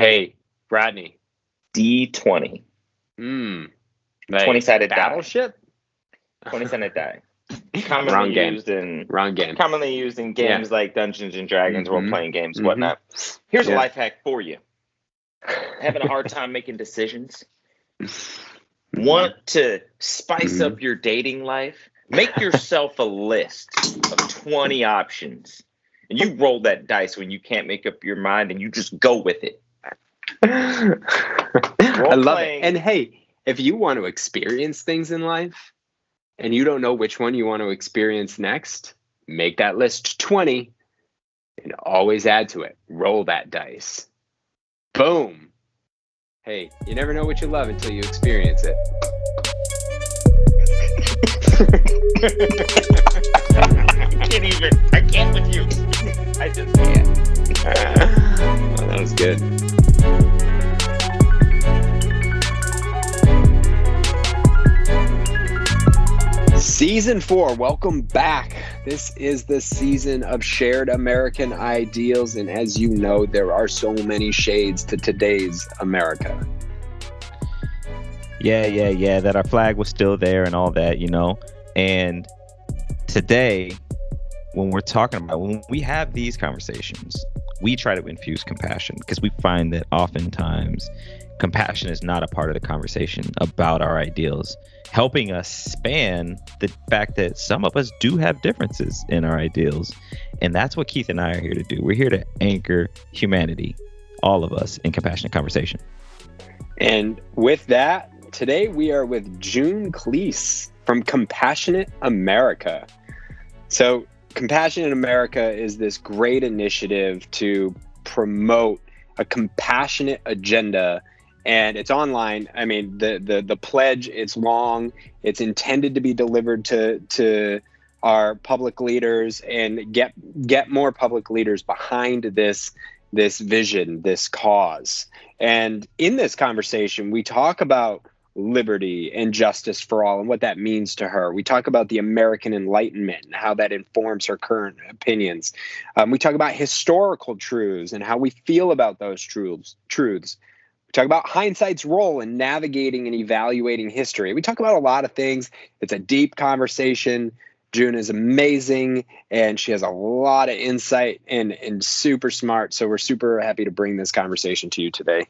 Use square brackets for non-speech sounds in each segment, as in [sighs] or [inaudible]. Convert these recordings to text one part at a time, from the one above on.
Hey, Rodney. D20. Mm. 20 sided die. battleship. [laughs] 20 sided die. Wrong Commonly game. used in Wrong game. commonly used in games like Dungeons and Dragons, Mhm. role playing games, Mhm. whatnot. Here's a life hack for you. Having a hard time making decisions? [laughs] Want to spice Mhm. up your dating life? Make yourself a list of 20 options. And you roll that dice when you can't make up your mind and you just go with it. [laughs] I love playing. it. And hey, if you want to experience things in life and you don't know which one you want to experience next, make that list 20 and always add to it. Roll that dice. Boom. Hey, you never know what you love until you experience it. I can't even. I can't with you. I just can't. [laughs] Oh, that was good. Season four, welcome back. This is the season of shared American ideals, and as you know, there are so many shades to today's America. Yeah, yeah, yeah. That our flag was still there and all that, you know. And today, when we're talking about when we have these conversations, we try to infuse compassion because we find that oftentimes compassion is not a part of the conversation about our ideals, helping us span the fact that some of us do have differences in our ideals. And that's what Keith and I are here to do. We're here to anchor humanity, all of us, in compassionate conversation. And with that, today we are with June Cleese from Compassionate America. So, Compassionate America is this great initiative to promote a compassionate agenda and it's online. I mean, the the the pledge it's long. It's intended to be delivered to to our public leaders and get get more public leaders behind this this vision, this cause. And in this conversation, we talk about liberty and justice for all and what that means to her. We talk about the American Enlightenment and how that informs her current opinions. Um, we talk about historical truths and how we feel about those truths. Truths. Talk about hindsight's role in navigating and evaluating history. We talk about a lot of things. It's a deep conversation. June is amazing and she has a lot of insight and, and super smart. So we're super happy to bring this conversation to you today.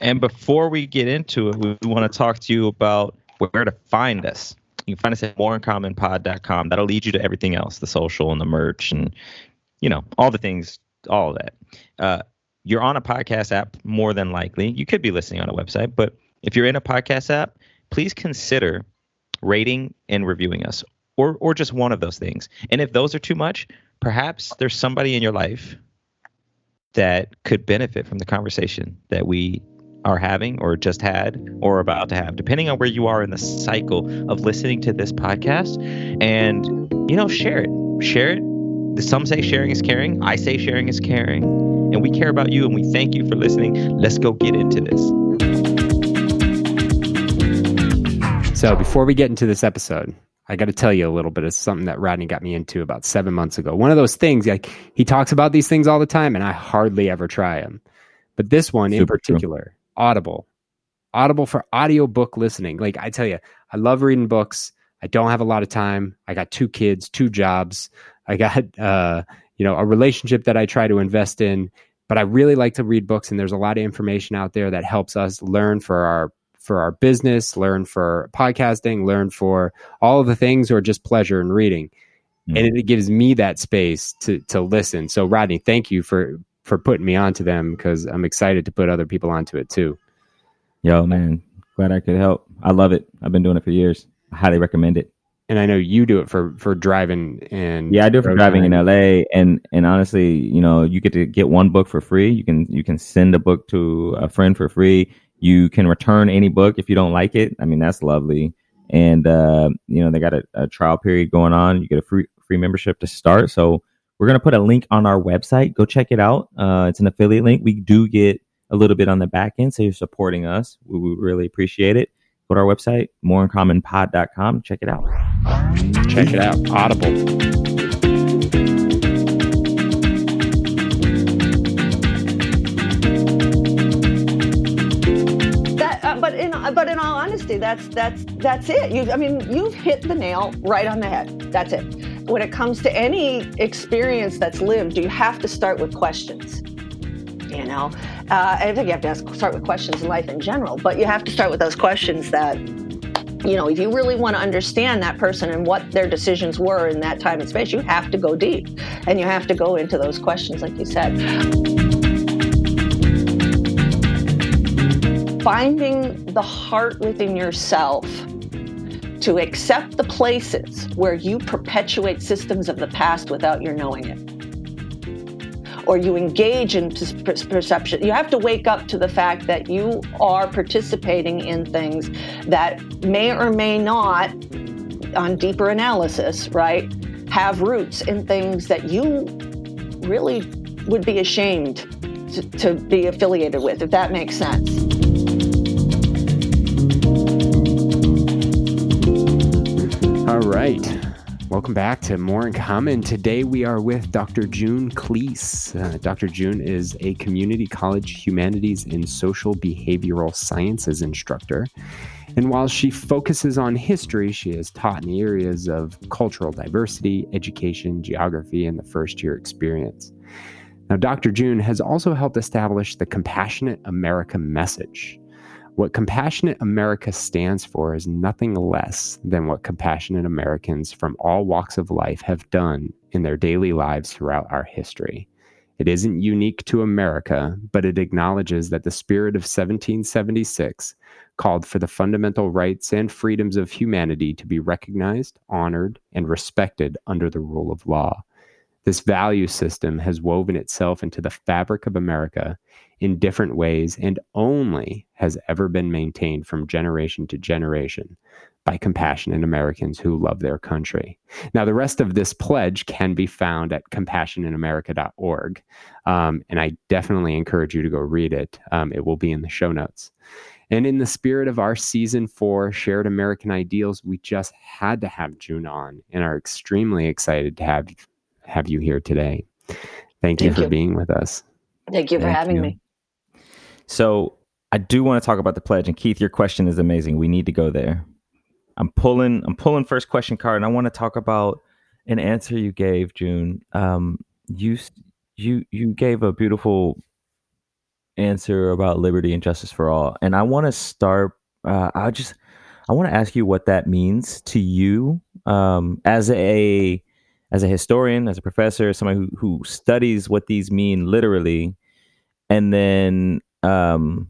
And before we get into it, we want to talk to you about where to find us. You can find us at moreincommonpod.com. That'll lead you to everything else, the social and the merch and, you know, all the things, all of that. Uh, you're on a podcast app more than likely. You could be listening on a website, but if you're in a podcast app, please consider rating and reviewing us or, or just one of those things. And if those are too much, perhaps there's somebody in your life that could benefit from the conversation that we are having or just had or about to have, depending on where you are in the cycle of listening to this podcast. And, you know, share it. Share it. Some say sharing is caring. I say sharing is caring. And we care about you and we thank you for listening. Let's go get into this. So before we get into this episode, I got to tell you a little bit of something that Rodney got me into about seven months ago. One of those things, like he talks about these things all the time, and I hardly ever try them. But this one in Super true. particular, Audible, Audible for audiobook listening. Like I tell you, I love reading books. I don't have a lot of time. I got two kids, two jobs. I got uh, you know a relationship that I try to invest in. But I really like to read books, and there's a lot of information out there that helps us learn for our for our business, learn for podcasting, learn for all of the things, or just pleasure in reading. Mm. And it, it gives me that space to to listen. So Rodney, thank you for for putting me onto them because I'm excited to put other people onto it too. Yo, man, glad I could help. I love it. I've been doing it for years. I highly recommend it. And I know you do it for for driving and Yeah, I do it for driving in. LA, and and honestly, you know, you get to get one book for free. You can you can send a book to a friend for free. You can return any book if you don't like it. I mean, that's lovely. And uh, you know, they got a, a trial period going on. You get a free free membership to start. So we're gonna put a link on our website. Go check it out. Uh, it's an affiliate link. We do get a little bit on the back end, so you're supporting us. We, we really appreciate it. Go to our website, moreincommonpod.com. Check it out. Check it out. Audible. Uh, in but in all honesty, that's that's that's it. You, I mean, you've hit the nail right on the head. That's it. When it comes to any experience that's lived, you have to start with questions. You know, uh, I think you have to ask, start with questions in life in general, but you have to start with those questions that you know, if you really want to understand that person and what their decisions were in that time and space, you have to go deep and you have to go into those questions, like you said. Finding the heart within yourself to accept the places where you perpetuate systems of the past without your knowing it or you engage in perception. You have to wake up to the fact that you are participating in things that may or may not, on deeper analysis, right, have roots in things that you really would be ashamed to, to be affiliated with, if that makes sense. All right. Welcome back to More in Common. Today we are with Dr. June Cleese. Uh, Dr. June is a community college humanities and social behavioral sciences instructor. And while she focuses on history, she has taught in the areas of cultural diversity, education, geography, and the first year experience. Now, Dr. June has also helped establish the Compassionate America message. What Compassionate America stands for is nothing less than what compassionate Americans from all walks of life have done in their daily lives throughout our history. It isn't unique to America, but it acknowledges that the spirit of 1776 called for the fundamental rights and freedoms of humanity to be recognized, honored, and respected under the rule of law. This value system has woven itself into the fabric of America in different ways and only has ever been maintained from generation to generation by compassionate Americans who love their country. Now, the rest of this pledge can be found at compassionateamerica.org. Um, and I definitely encourage you to go read it. Um, it will be in the show notes. And in the spirit of our season four Shared American Ideals, we just had to have June on and are extremely excited to have have you here today. Thank, Thank you for you. being with us. Thank you for Thank having you. me. So I do want to talk about the pledge. And Keith, your question is amazing. We need to go there. I'm pulling. I'm pulling first question card, and I want to talk about an answer you gave, June. Um, you you you gave a beautiful answer about liberty and justice for all, and I want to start. Uh, I just I want to ask you what that means to you um, as a as a historian, as a professor, somebody who, who studies what these mean literally, and then um,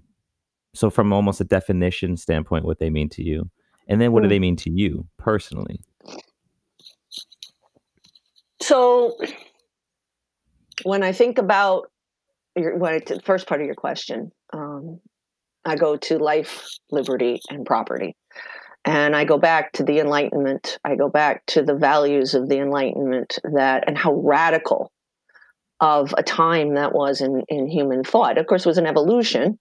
so from almost a definition standpoint, what they mean to you, and then what do hmm. they mean to you personally? So, when I think about your when I, the first part of your question, um, I go to life, liberty, and property. And I go back to the Enlightenment. I go back to the values of the Enlightenment that and how radical of a time that was in, in human thought. Of course, it was an evolution,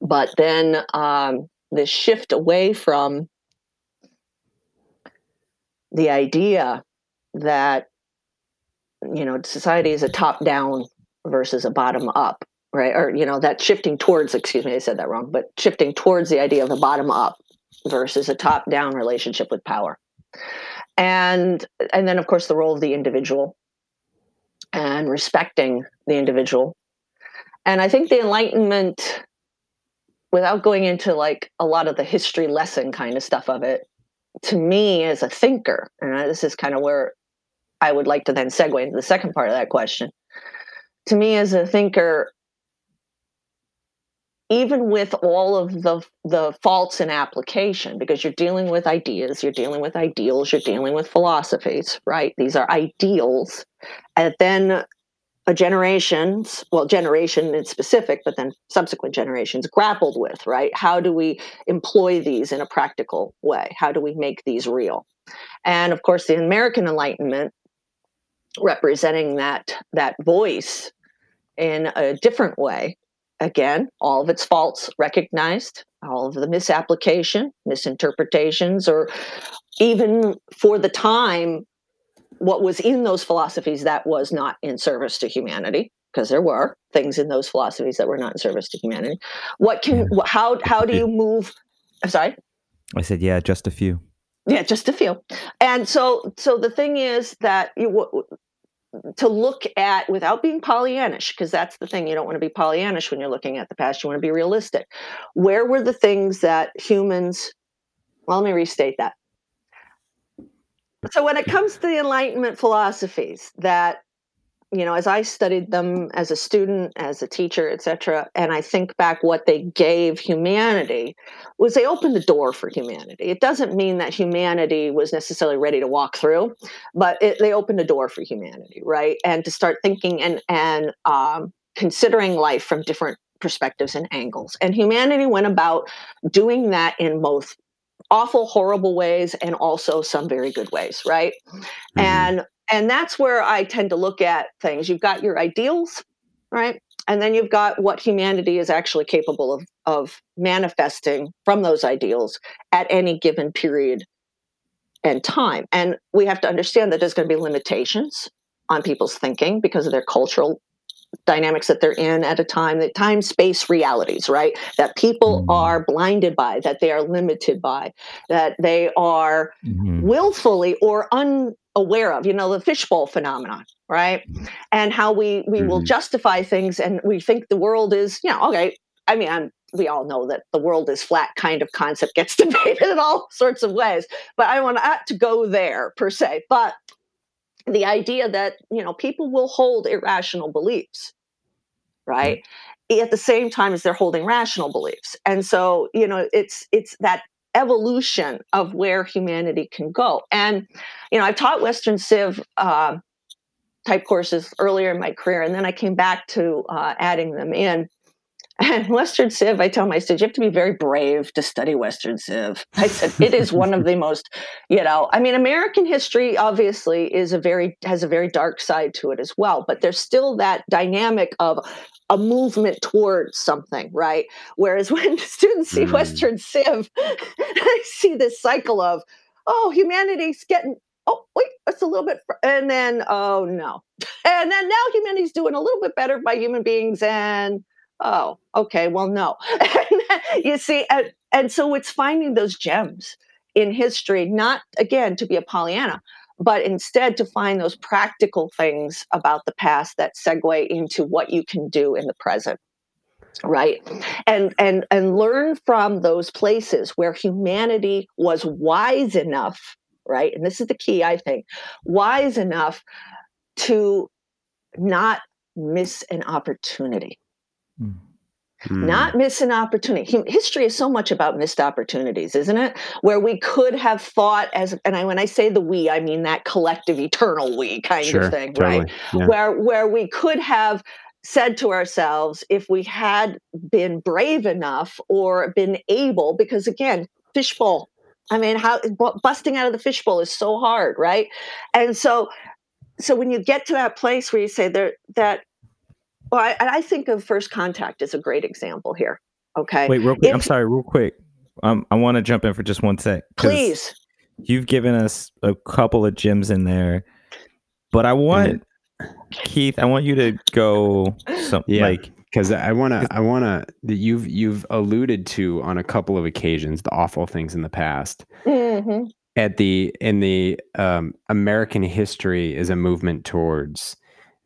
but then um, shift away from the idea that you know society is a top down versus a bottom up right or you know that shifting towards excuse me i said that wrong but shifting towards the idea of a bottom up versus a top down relationship with power. And and then of course the role of the individual and respecting the individual. And i think the enlightenment without going into like a lot of the history lesson kind of stuff of it to me as a thinker and this is kind of where i would like to then segue into the second part of that question. To me as a thinker even with all of the the faults in application because you're dealing with ideas you're dealing with ideals you're dealing with philosophies right? These are ideals. And then a generations well generation in specific but then subsequent generations grappled with right? How do we employ these in a practical way? How do we make these real? And of course the american enlightenment representing that that voice in a different way again, all of its faults recognized, all of the misapplication, misinterpretations, or even for the time, what was in those philosophies that was not in service to humanity, because there were things in those philosophies that were not in service to humanity. What can how how do you move? I'm sorry. I said, yeah, just a few. Yeah, just a few. And so so the thing is that you to look at without being Pollyannish, because that's the thing. You don't want to be Pollyannish when you're looking at the past. You want to be realistic. Where were the things that humans? Well, let me restate that. So when it comes to the Enlightenment philosophies, that you know, as I studied them as a student, as a teacher, etc., and I think back what they gave humanity was they opened the door for humanity. It doesn't mean that humanity was necessarily ready to walk through, but it, they opened the door for humanity, right? And to start thinking and and um, considering life from different perspectives and angles. And humanity went about doing that in both awful, horrible ways and also some very good ways, right? Mm-hmm. And and that's where I tend to look at things. You've got your ideals, right? And then you've got what humanity is actually capable of, of manifesting from those ideals at any given period and time. And we have to understand that there's going to be limitations on people's thinking because of their cultural dynamics that they're in at a time that time space realities right that people are blinded by that they are limited by that they are Mhm. willfully or unaware of you know the fishbowl phenomenon right? And how we we will Mhm. justify things and we think the world is you know okay i mean I'm, we all know that the world is flat kind of concept gets [laughs] debated in all sorts of ways but i want not to go there per se. But the idea that you know people will hold irrational beliefs right? At the same time as they're holding rational beliefs. And so you know it's it's that evolution of where humanity can go. And you know i've taught western civ uh, type courses earlier in my career and then i came back to uh, adding them in and Western Civ, I tell my students, you have to be very brave to study Western Civ. I said it is one of the [laughs] most, you know, I mean, American history obviously is a very has a very dark side to it as well, but there's still that dynamic of a movement towards something, right? Whereas [laughs] when students see Mm. Western Civ, [laughs] I see this cycle of, oh, humanity's getting. Oh wait, it's a little bit, fr- and then oh no, and then now humanity's doing a little bit better by human beings, and oh okay well no. [laughs] You see and, and so it's finding those gems in history not again to be a pollyanna but instead to find those practical things about the past that segue into what you can do in the present right? And and and learn from those places where humanity was wise enough right? And this is the key i think wise enough to not miss an opportunity Mm. not miss an opportunity. History is so much about missed opportunities, isn't it? Where we could have thought as, and I, when I say the we, I mean that collective, eternal we kind sure, of thing, totally. right? Yeah. Where where we could have said to ourselves, if we had been brave enough or been able, because again, fishbowl. I mean, how busting out of the fishbowl is so hard, right? And so, so when you get to that place where you say there that well, I, and I think of first contact as a great example here. Okay, Wait, real quick. I'm sorry, real quick. Um, I want to jump in for just one sec. please. You've given us a couple of gems in there, but I want Keith. I want you to go some Yeah. like because I want to, I want to. That you've you've alluded to on a couple of occasions the awful things in the past. hmm At the in the um, American history is a movement towards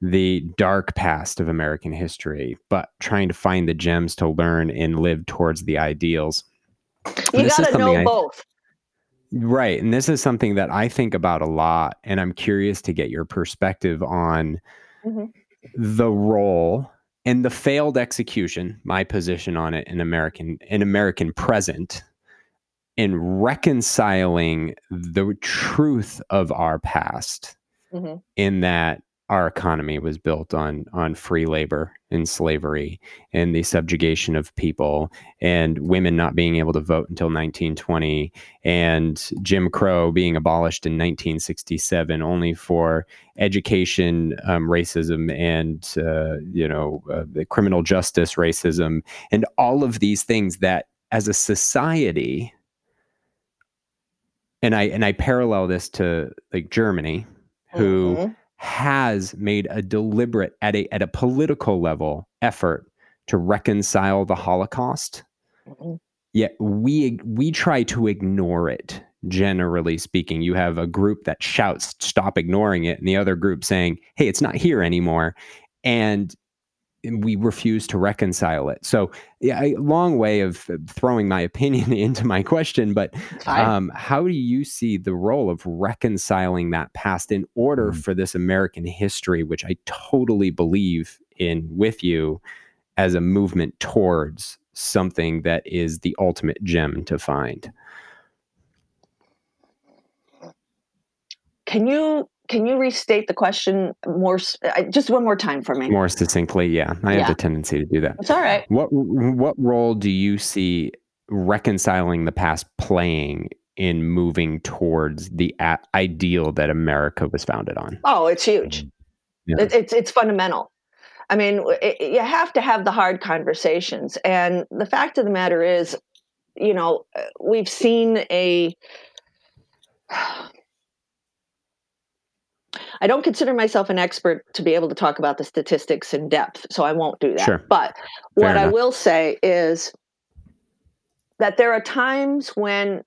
the dark past of American history, but trying to find the gems to learn and live towards the ideals. You got to know I- both. Right. And this is something that I think about a lot. And I'm curious to get your perspective on Mhm. the role and the failed execution, my position on it in American in American present in reconciling the truth of our past Mhm. in that our economy was built on on free labor and slavery and the subjugation of people and women not being able to vote until 1920 and Jim Crow being abolished in 1967 only for education um, racism and uh, you know uh, the criminal justice racism and all of these things that as a society and I and I parallel this to like Germany who Mhm. Has made a deliberate at a at a political level effort to reconcile the Holocaust. Mhm. Yet we we try to ignore it. Generally speaking, you have a group that shouts "Stop ignoring it," and the other group saying, "Hey, it's not here anymore," and we refuse to reconcile it. So, yeah, a long way of throwing my opinion [laughs] into my question, but um, how do you see the role of reconciling that past in order Mm. for this American history, which I totally believe in with you, as a movement towards something that is the ultimate gem to find? can you can you restate the question more uh, just one more time for me? More succinctly, yeah, I have Yeah. the tendency to do that. It's all right. What what role do you see reconciling the past playing in moving towards the a- ideal that America was founded on? Oh, it's huge. Yeah. It, it's it's fundamental. I mean, it, you have to have the hard conversations, and the fact of the matter is, you know, uh, we've seen a. I don't consider myself an expert to be able to talk about the statistics in depth, so I won't do that. Sure. But Fair what I will say is that there are times when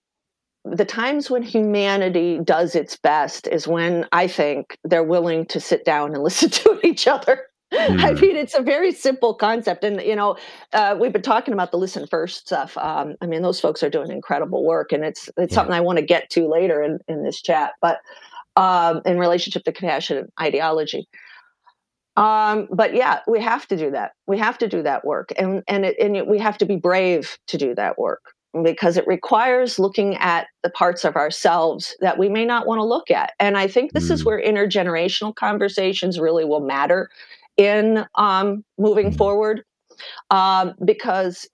the times when humanity does its best is when I think they're willing to sit down and [laughs] listen to each other. I Hmm. mean, it's a very simple concept. And, you know, uh, we've been talking about the listen first stuff. Um, I mean, those folks are doing incredible work, and it's it's Yeah. something I want to get to later in, in this chat. But um, in relationship to the compassionate ideology. Um, but yeah, we have to do that. We have to do that work, and and it, and it, we have to be brave to do that work because it requires looking at the parts of ourselves that we may not want to look at. And I think this is Mm. where intergenerational conversations really will matter in um, moving Mm. forward, um, because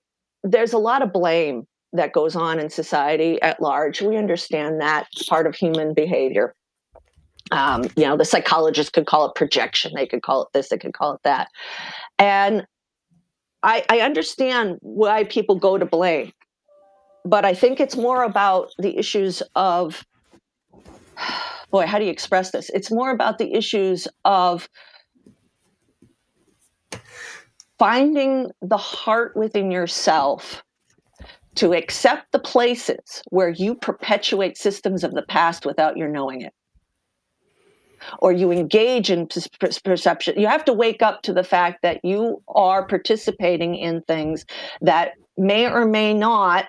there's a lot of blame that goes on in society at large. We understand that part of human behavior. Um, you know, the psychologists could call it projection. They could call it this. They could call it that. And I, I understand why people go to blame, but I think it's more about the issues of, [sighs] boy, how do you express this? It's more about the issues of finding the heart within yourself to accept the places where you perpetuate systems of the past without your knowing it or you engage in pers- pers- perception you have to wake up to the fact that you are participating in things that may or may not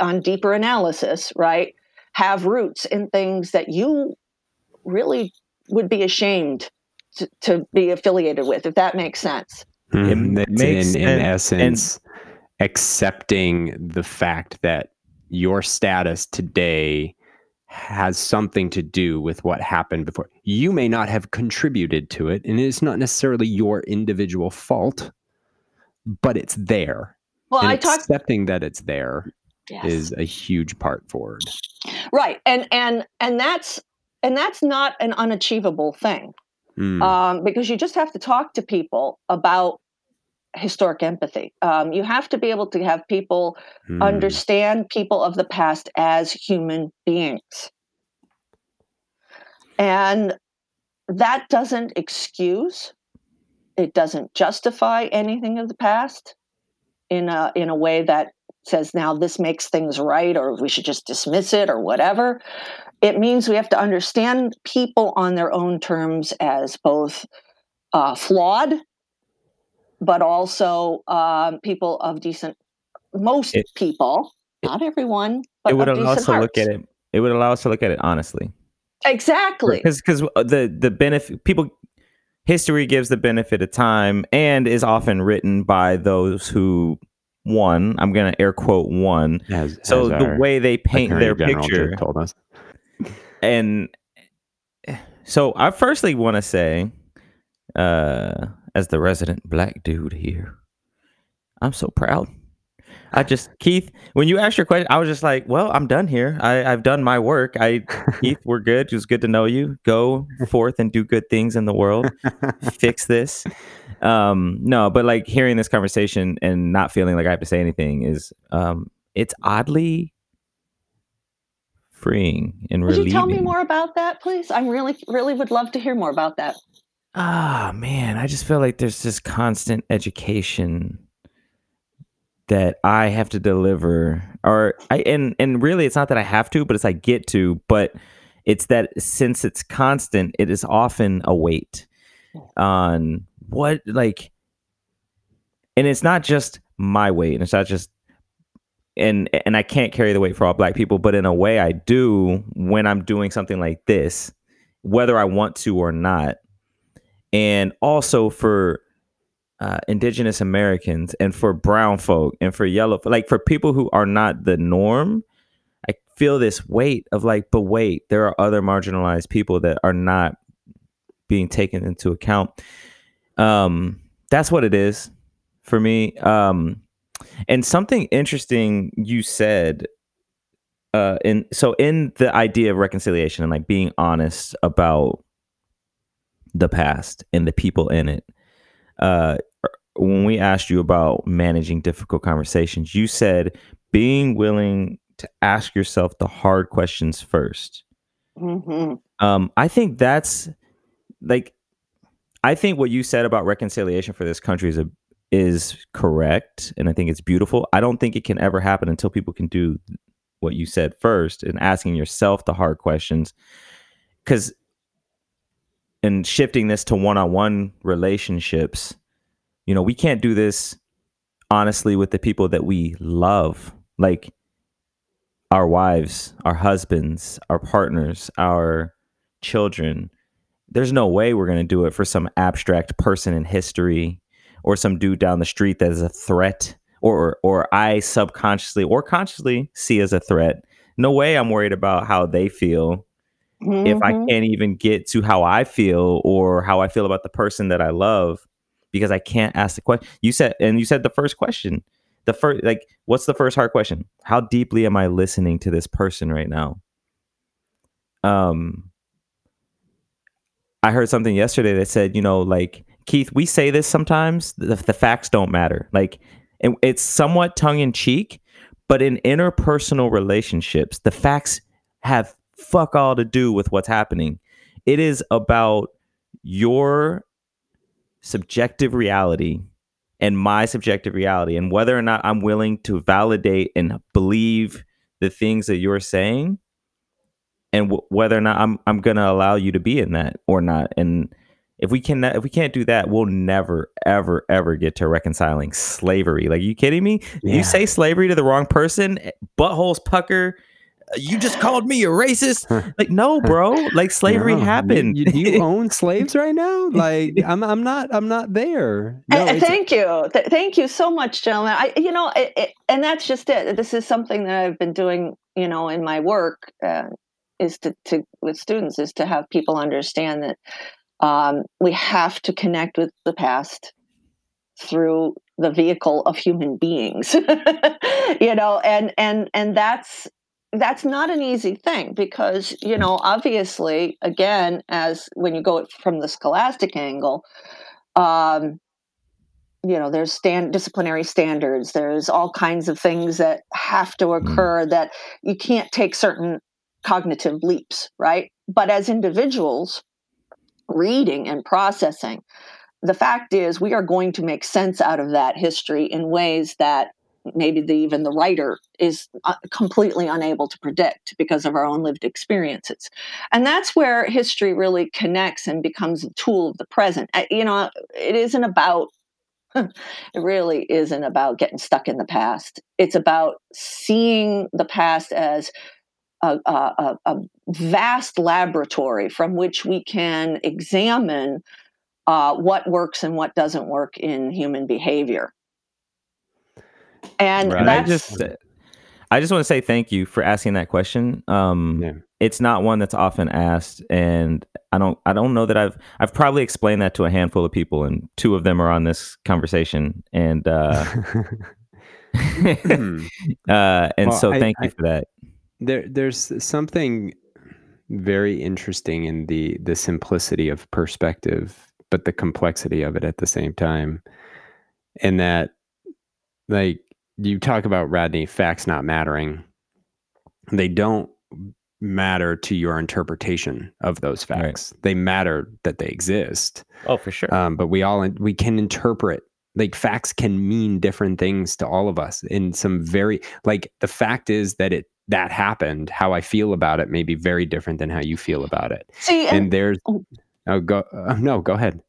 on deeper analysis right have roots in things that you really would be ashamed to, to be affiliated with if that makes sense Mhm. It makes in, in sense, and- essence accepting the fact that your status today has something to do with what happened before. You may not have contributed to it, and it's not necessarily your individual fault, but it's there. well and i talked accepting that it's there yes. is a huge part forward. right and and and that's and that's not an unachievable thing Mm, um, because you just have to talk to people about historic empathy. Um, you have to be able to have people mm. understand people of the past as human beings. And that doesn't excuse, it doesn't justify anything of the past in a, in a way that says now this makes things right or we should just dismiss it or whatever. It means we have to understand people on their own terms as both uh, flawed, but also um, people of decent. Most It- people, not everyone, but it would allow us decent to look at it. It would allow us to look at it honestly. Exactly. because because the the benefit people history gives the benefit of time and is often written by those who won i'm gonna air quote one As- so as the our way they paint their General picture told us. and so i firstly want to say uh as the resident black dude here. I'm so proud. I just keith when you asked your question i was just like well i'm done here. I, i've done my work. I [laughs] keith we're good. It was good to know you. Go forth and do good things in the world. [laughs] Fix this. Um no but like hearing this conversation and not feeling like i have to say anything is um it's oddly freeing and Would relieving. you tell me more about that, please? I really, really would love to hear more about that. Ah, man, I just feel like there's this constant education that I have to deliver, or I and and really, it's not that I have to, but it's I get to, but it's that since it's constant, it is often a weight on what like, and it's not just my weight, and it's not just. And and I can't carry the weight for all black people, but in a way I do when I'm doing something like this, whether I want to or not and also for uh, indigenous Americans and for brown folk and for yellow, like for people who are not the norm, I feel this weight of like, but wait, there are other marginalized people that are not being taken into account. Um, that's what it is for me. Um, and something interesting you said uh in so in the idea of reconciliation and like being honest about the past and the people in it. Uh, when we asked you about managing difficult conversations, you said being willing to ask yourself the hard questions first. hmm Um, I think that's like, I think what you said about reconciliation for this country is a, is correct, and I think it's beautiful. I don't think it can ever happen until people can do what you said first and asking yourself the hard questions, because and shifting this to one-on-one relationships you know we can't do this honestly with the people that we love like our wives our husbands our partners our children. There's no way we're going to do it for some abstract person in history or some dude down the street that is a threat or or I subconsciously or consciously see as a threat. No way I'm worried about how they feel if I Mhm. can't even get to how I feel or how I feel about the person that I love because I can't ask the question. You said, and you said the first question, the first, like, what's the first hard question? How deeply am I listening to this person right now? Um, I heard something yesterday that said, you know, like Keith, we say this sometimes. The, the facts don't matter. Like, it, it's somewhat tongue in cheek, but in interpersonal relationships, the facts have fuck all to do with what's happening. It is about your subjective reality and my subjective reality, and whether or not I'm willing to validate and believe the things that you're saying, and w- whether or not I'm I'm gonna allow you to be in that or not. And if we can if we can't do that, we'll never ever ever get to reconciling slavery. Like, you kidding me? Yeah. You say slavery to the wrong person, eh, buttholes pucker. You just called me a racist. Like, no, bro. Like, slavery No, happened. You, you [laughs] own slaves right now? Like, I'm, I'm not, I'm not there. No, thank you, Th- thank you so much, gentlemen. I, you know, it, it, and that's just it. This is something that I've been doing, you know, in my work, uh, is to, to with students is to have people understand that um, we have to connect with the past through the vehicle of human beings, [laughs] you know, and and and that's that's not an easy thing because you know obviously again as when you go from the scholastic angle um, you know there's stand disciplinary standards there's all kinds of things that have to occur that you can't take certain cognitive leaps right? But as individuals reading and processing the fact is we are going to make sense out of that history in ways that maybe the, even the writer is uh, completely unable to predict because of our own lived experiences. And that's where history really connects and becomes a tool of the present. Uh, you know it isn't about [laughs] it really isn't about getting stuck in the past. It's about seeing the past as a, a, a, a vast laboratory from which we can examine uh, what works and what doesn't work in human behavior and Right. And I just I just want to say thank you for asking that question. Um Yeah. it's not one that's often asked and I don't I don't know that I've I've probably explained that to a handful of people and two of them are on this conversation and uh Hmm. [laughs] uh and Well, so thank I- you for that. there there's something very interesting in the the simplicity of perspective but the complexity of it at the same time and that like you talk about rodney facts not mattering they don't matter to your interpretation of those Right. facts. They matter that they exist. Oh, for sure. Um, but we all we can interpret like facts can mean different things to all of us in some very like the fact is that it that happened. How I feel about it may be very different than how you feel about it. See, and And there's Oh. oh go uh, no go ahead.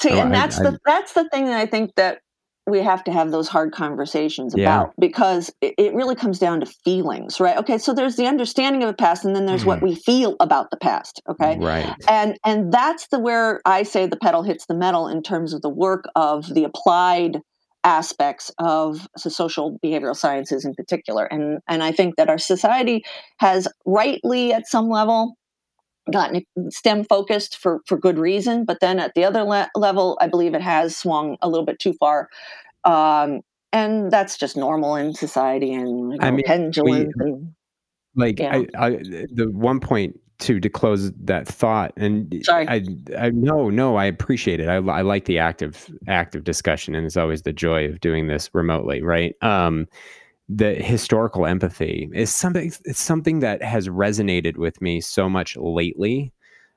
See, Oh, and that's I- the that's the thing that I think that we have to have those hard conversations Yeah. about because it, it really comes down to feelings, right? Okay, so there's the understanding of the past, and then there's what mm-hmm. we feel about the past. Okay, Right. and and that's the where I say the pedal hits the metal in terms of the work of the applied aspects of the social behavioral sciences in particular and and I think that our society has rightly at some level gotten STEM focused for for good reason, but then at the other le- level, I believe it has swung a little bit too far, um, and that's just normal in society and you I mean, pendulums and like. I, I the one point to to close that thought and Sorry. I, I no no I appreciate it I, I like the active active discussion and it's always the joy of doing this remotely right um the historical empathy is something it's something that has resonated with me so much lately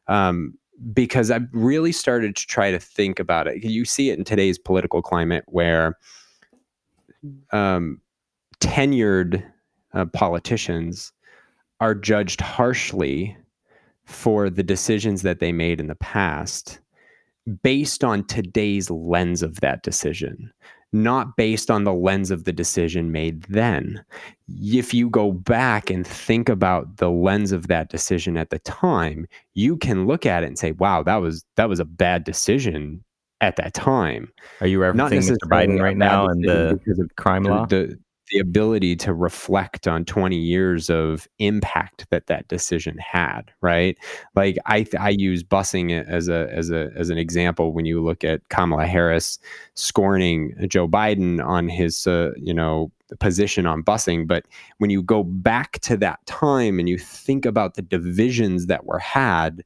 um because I've really started to try to think about it. You see it in today's political climate where um tenured uh, politicians are judged harshly for the decisions that they made in the past based on today's lens of that decision, not based on the lens of the decision made then. If you go back and think about the lens of that decision at the time, you can look at it and say, wow, that was that was a bad decision at that time. Are you referencing Mr. Biden right now and the because of crime law? the the ability to reflect on 20 years of impact that that decision had right? Like i i use busing as a as a as an example when you look at kamala harris scorning joe biden on his uh, you know position on busing but when you go back to that time and you think about the divisions that were had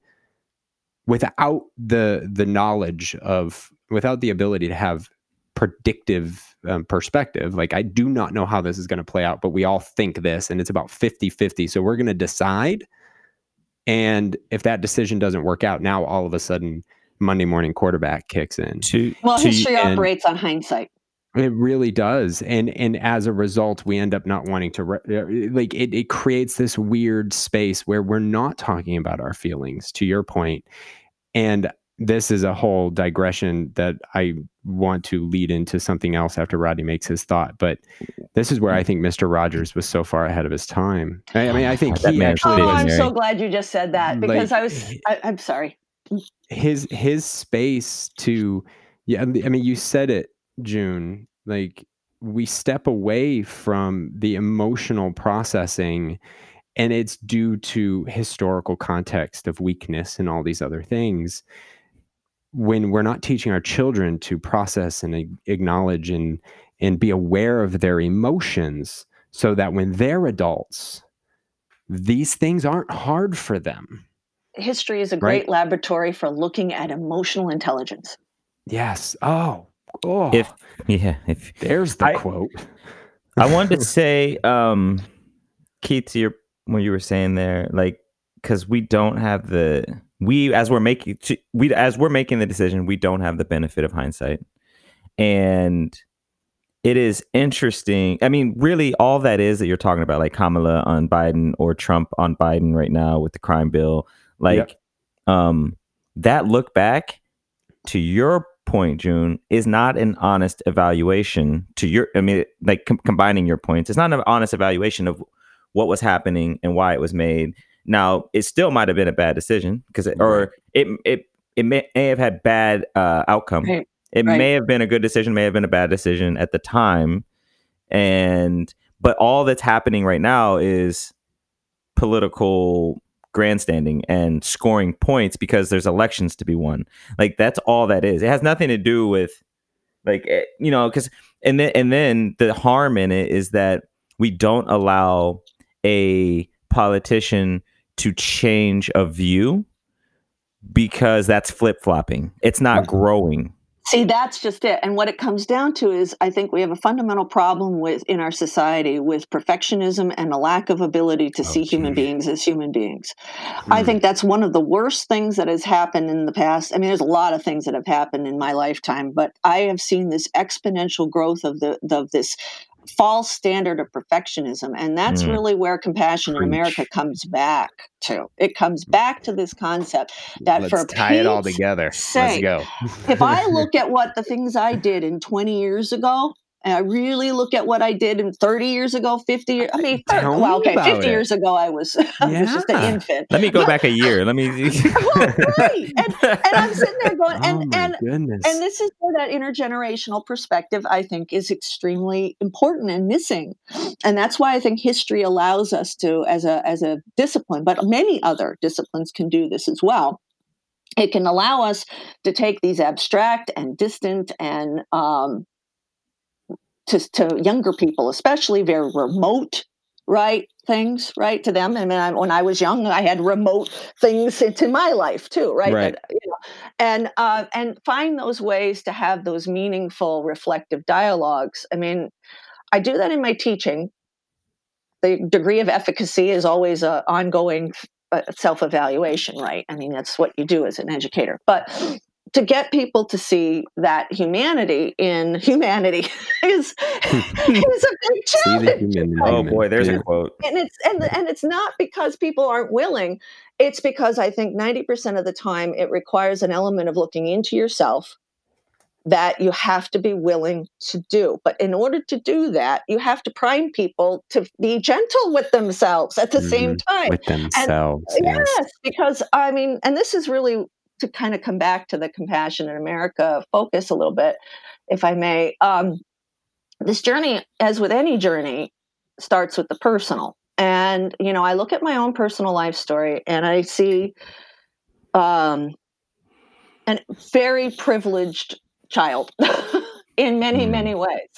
without the the knowledge of without the ability to have predictive um, perspective. Like i do not know how this is going to play out but we all think this and it's about 50 50 so we're going to decide and if that decision doesn't work out now all of a sudden monday morning quarterback kicks in. To, well, to- history and- operates on hindsight. it really does and and as a result we end up not wanting to re- like it, it creates this weird space where we're not talking about our feelings to your point. And this is a whole digression that I want to lead into something else after Rodney makes his thought. But this is where I think Mr. Rogers was so far ahead of his time. I, I mean, I think oh, That he actually Oh. I'm so glad you just said that because Like, I was. I, I'm sorry. his his space to yeah. I mean, you said it, June. Like we step away from the emotional processing and it's due to historical context of weakness and all these other things when we're not teaching our children to process and acknowledge and and be aware of their emotions so that when they're adults these things aren't hard for them History is a Right. great laboratory for looking at emotional intelligence. yes oh oh If yeah, if there's the I- quote I wanted to [laughs] say, um, Keith, to your what you were saying there, like, because we don't have the we as we're making we as we're making the decision, we don't have the benefit of hindsight, and it is interesting. I mean, really, all that is that you're talking about, like Kamala on Biden or Trump on Biden right now with the crime bill, like, um, that look back to your point, June, is not an honest evaluation to your, I mean, like com- combining your points, it's not an honest evaluation of what was happening and why it was made. Now, it still might have been a bad decision because, it, or it, it, it may, may have had bad uh, outcome. Right, It right. may have been a good decision, may have been a bad decision at the time. And, but all that's happening right now is political grandstanding and scoring points because there's elections to be won. Like that's all that is. It has nothing to do with like eh, you know cuz and then and then the harm in it is that we don't allow a politician to change a view because that's flip-flopping. It's not growing. See, that's just it. And what it comes down to is I think we have a fundamental problem with in our society with perfectionism and a lack of ability to Oh, see human beings as human beings. I Hmm. think that's one of the worst things that has happened in the past. I mean, there's a lot of things that have happened in my lifetime, but I have seen this exponential growth of the of this false standard of perfectionism and that's Mm. really where compassion in america comes back to it comes back to this concept that Let's for tie it all together. Let's go. if I [laughs] look at what the things I did in 20 years ago, and I really look at what I did in 30 years ago, 50 years, I mean, thir- Tell well, okay, 50 it. years ago, I was, [laughs] I was just an infant. Let me go back a year. Let me. [laughs] Well, right. And, and I'm sitting there going, oh and, and, goodness. and this is where that intergenerational perspective, I think, is extremely important and missing. And that's why I think history allows us to, as a, as a discipline, but many other disciplines can do this as well. It can allow us to take these abstract and distant and um, to, to younger people, especially very remote, right? Things, right? To them. I mean, I, when I was young, I had remote things into my life too, right? Right. That, you know, and uh, and find those ways to have those meaningful, reflective dialogues. I mean, I do that in my teaching. The degree of efficacy is always a ongoing uh, self-evaluation, right? I mean, that's what you do as an educator, but to get people to see that humanity in humanity [laughs] is is a big [laughs] See the challenge oh boy, there's Yeah. a quote. and it's and and it's not because people aren't willing it's because i think 90% of the time it requires an element of looking into yourself that you have to be willing to do but in order to do that you have to prime people to be gentle with themselves at the same mm-hmm. time with themselves. yes. Yes, because I mean, and this is really to kind of come back to the compassion in America focus a little bit, if I may. Um, this journey, as with any journey, starts with the personal. And, you know, I look at my own personal life story and I see um, a very privileged child [laughs] in many, Mm. many ways.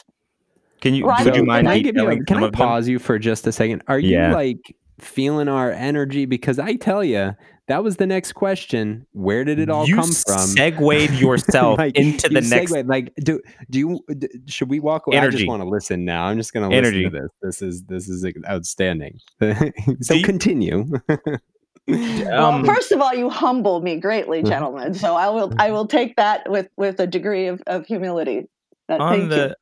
Can you? Right. Would So, you mind can I give you? detailing A, can I of them? pause you for just a second? Are you Yeah. like feeling our energy? Because I tell you, that was the next question. Where did it all you come from? Segued [laughs] yourself Like, into the you next. segue, like do do you d- should we walk away? I just want to listen now. I'm just going to listen to this. This is this is outstanding. [laughs] so you- continue. [laughs] well, Um, first of all, you humble me greatly, Mhm. gentlemen. So I will I will take that with with a degree of, of humility. Uh, on thank the you.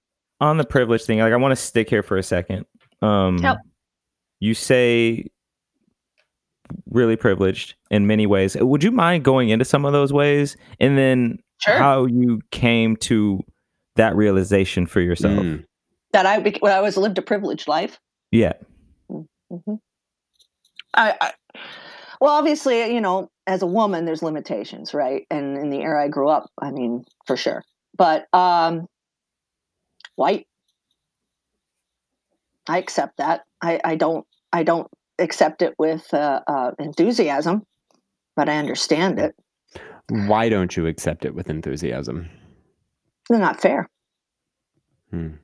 on the privilege thing, like I want to stick here for a second. Um, Yep. You say really privileged in many ways. Would you mind going into some of those ways, and then Sure. how you came to that realization for yourself? Mm. that I bec- when I was lived a privileged life. Yeah. Mhm. I, I well, obviously, you know, as a woman, there's limitations, right? And in the era I grew up, I mean, for sure. But um, white, I accept that. I, I don't. I don't accept it with uh, uh, enthusiasm, but I understand it. Why don't you accept it with enthusiasm? They're not fair. Hmm.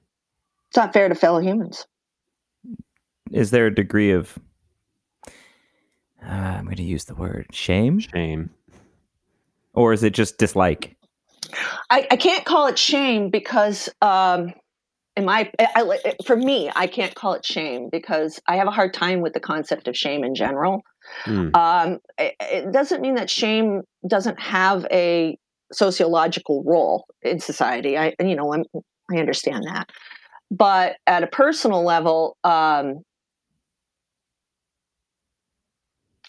It's not fair to fellow humans. Is there a degree of uh, I'm going to use the word shame, Shame. or is it just dislike? I, I can't call it shame because um my I, I- for me i can't call it shame because i have a hard time with the concept of shame in general. Mm. um it, it doesn't mean that shame doesn't have a sociological role in society. I you know I'm, i understand that. But at a personal level um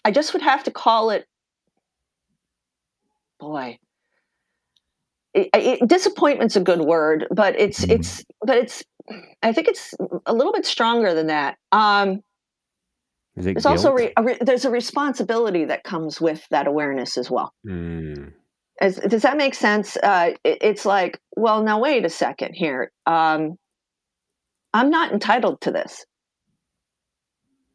i just would have to call it boy it, it, disappointment's a good word but it's Mhm. it's but it's i think it's a little bit stronger than that. Um there's also re, a re, there's a responsibility that comes with that awareness as well. Mm. As, does that make sense? Uh it, it's like well now wait a second here. Um i'm not entitled to this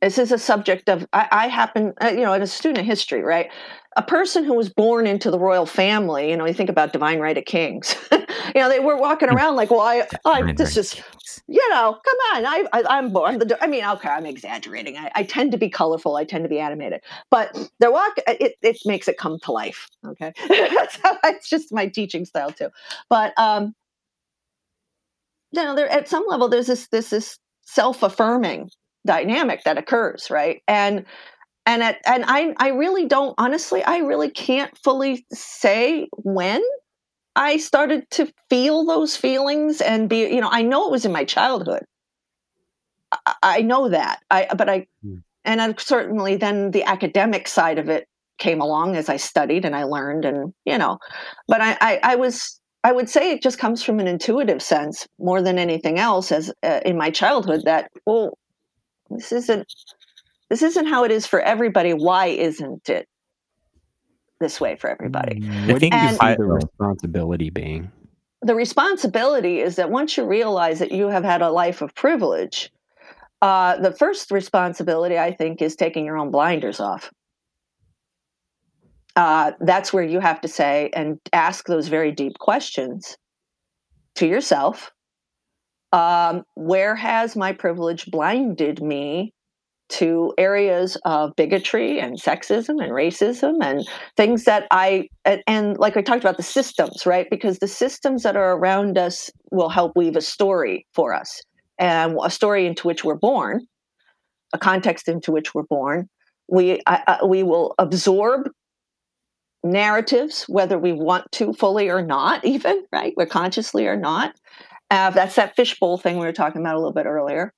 this is a subject of i, I happen uh, you know as a student of history right a person who was born into the royal family you know you think about divine right of kings [laughs] you know, they were walking around like, well, I, I this is, you know, come on, I, I am born. The, I mean, okay, I'm exaggerating. I, I tend to be colorful. I tend to be animated, but they're walk. It, it makes it come to life. Okay, [laughs] that's how it's just my teaching style too. But um, you know, there at some level, there's this this this self affirming dynamic that occurs, right? And and at, and I I really don't honestly I really can't fully say when I started to feel those feelings and be you know I know it was in my childhood. I, I know that I but I hmm. and I, certainly then the academic side of it came along as I studied and I learned and you know but I I, I was I would say it just comes from an intuitive sense more than anything else as uh, in my childhood that well this isn't this isn't how it is for everybody. Why isn't it this way for everybody? Mm, what do you see the responsibility being? The responsibility is that once you realize that you have had a life of privilege, uh, the first responsibility, I think, is taking your own blinders off. Uh, that's where you have to say and ask those very deep questions to yourself. Um, where has my privilege blinded me to areas of bigotry and sexism and racism and things that I and, and, like I talked about the systems, right? Because the systems that are around us will help weave a story for us and a story into which we're born, a context into which we're born. We I, I, we will absorb narratives whether we want to fully or not, even right, we're consciously or not. Uh, that's that fishbowl thing we were talking about a little bit earlier.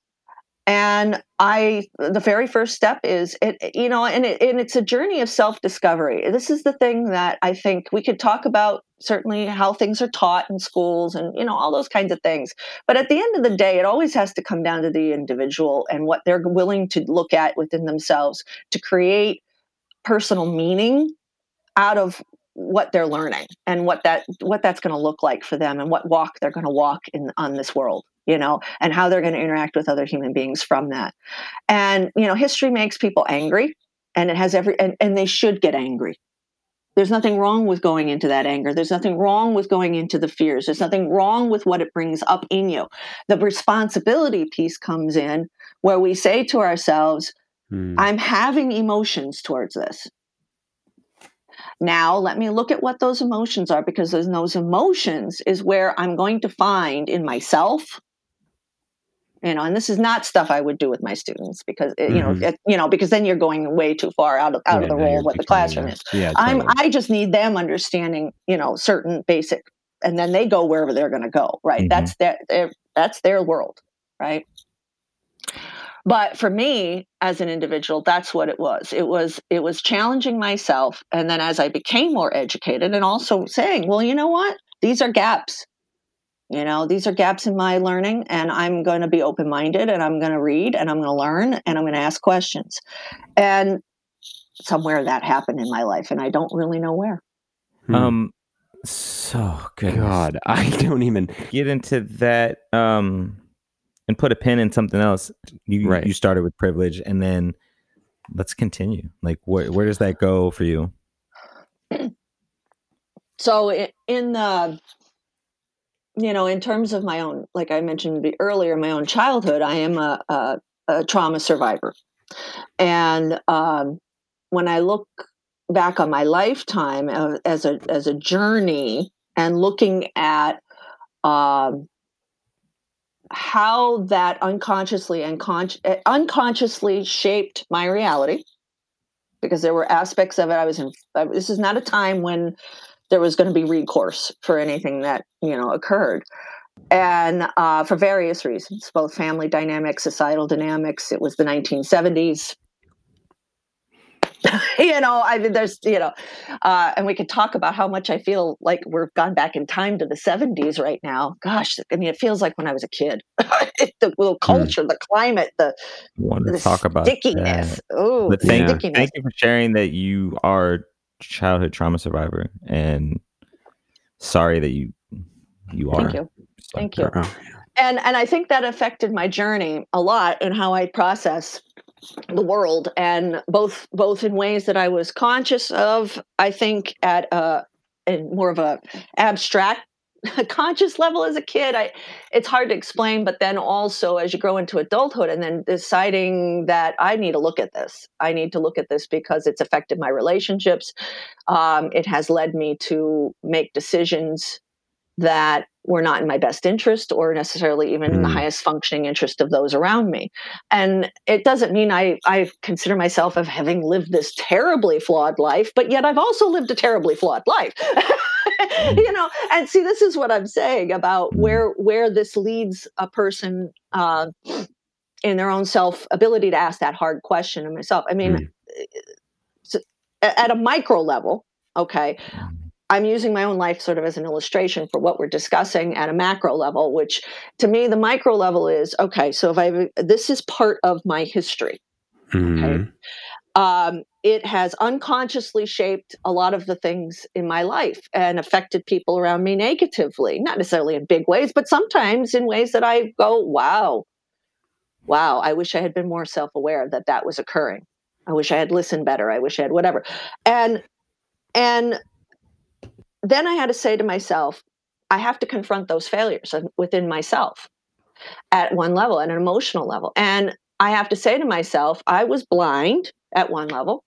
And i the very first step is it you know and, it, and it's a journey of self-discovery. This is the thing that i think we could talk about certainly how things are taught in schools and you know all those kinds of things. But at the end of the day it always has to come down to the individual and what they're willing to look at within themselves to create personal meaning out of what they're learning and what that what that's going to look like for them and what walk they're going to walk in on this world you know and how they're going to interact with other human beings from that. And you know history makes people angry and it has every and, and they should get angry. There's nothing wrong with going into that anger. There's nothing wrong with going into the fears. There's nothing wrong with what it brings up in you. The responsibility piece comes in where we say to ourselves hmm. i'm having emotions towards this now, let me look at what those emotions are because those emotions is where I'm going to find in myself. You know, and this is not stuff I would do with my students because it, you mm-hmm. know, it, you know, because then you're going way too far out of out yeah, of the role of what the classroom is. Yeah, totally. I'm I just need them understanding, you know, certain basic, and then they go wherever they're going to go. Right, mm-hmm. that's their, that's their world, right? But for me as an individual that's what it was. It was it was challenging myself and then as i became more educated and also saying well you know what? These are gaps. You know these are gaps in my learning and i'm going to be open minded and i'm going to read and i'm going to learn and i'm going to ask questions. And somewhere that happened in my life and i don't really know where. Hmm. um so good god i [laughs] don't even get into that um and put a pin in something else. You right. you started with privilege, and then let's continue. Like, where where does that go for you? [clears throat] So in the you know, in terms of my own, like I mentioned earlier, my own childhood, I am a, a, a trauma survivor, and um, when I look back on my lifetime as a as a journey and looking at um, how that unconsciously and con- eh, unconsciously shaped my reality because there were aspects of it i was in this is not a time when there was going to be recourse for anything that you know occurred. And uh, for various reasons both family dynamics societal dynamics it was the 1970s [laughs] you know, I mean, there's, you know, uh, and we could talk about how much I feel like we're gone back in time to the 70s right now. Gosh, I mean, it feels like when I was a kid. [laughs] the, the hmm. culture, mm. the climate, the, want to talk about stickiness. Oh, thank, stickiness. thank you for sharing that you are childhood trauma survivor and sorry that you you are. Thank you. Thank you. And and I think that affected my journey a lot and how I process the world and both both in ways that I was conscious of I think at a in more of a abstract [laughs] conscious level as a kid. I it's hard to explain but then also as you grow into adulthood and then deciding that i need to look at this i need to look at this because it's affected my relationships. Um, it has led me to make decisions that were not in my best interest or necessarily even mm. in the hmm. highest functioning interest of those around me. And it doesn't mean I, I consider myself of having lived this terribly flawed life, but yet I've also lived a terribly flawed life. Hmm. [laughs] you know, and see, this is what I'm saying about where where this leads a person uh, in their own self ability to ask that hard question of myself. I mean, mm. at a micro level, okay, I'm using my own life sort of as an illustration for what we're discussing at a macro level, which to me, the micro level is okay, so if I, this is part of my history. Mm-hmm. Okay. Um, it has unconsciously shaped a lot of the things in my life and affected people around me negatively, not necessarily in big ways, but sometimes in ways that I go, wow, wow, I wish I had been more self aware that that was occurring. I wish I had listened better. I wish I had whatever. And, and then I had to say to myself, I have to confront those failures within myself at one level, at an emotional level. And I have to say to myself, I was blind at one level.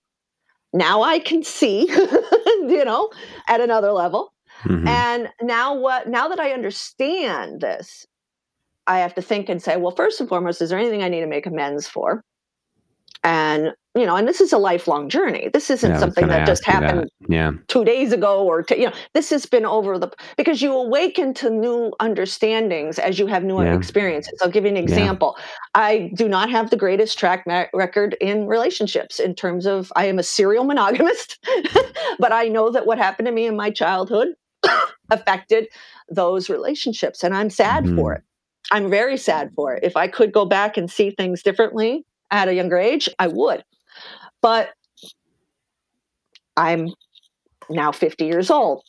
Now I can see, [laughs] you know, at another level. Mm-hmm. And now what now that I understand this, I have to think and say, well, first and foremost, is there anything I need to make amends for? And you know, and this is a lifelong journey. This isn't yeah, something that just happened yeah. two days ago or, you know, this has been over the, because you awaken to new understandings as you have new yeah. experiences. I'll give you an example. I do not have the greatest track record in relationships in terms of, I am a serial monogamist, [laughs] but I know that what happened to me in my childhood [coughs] affected those relationships. And I'm sad mm-hmm. for it. I'm very sad for it. If I could go back and see things differently at a younger age, I would. But I'm now 50 years old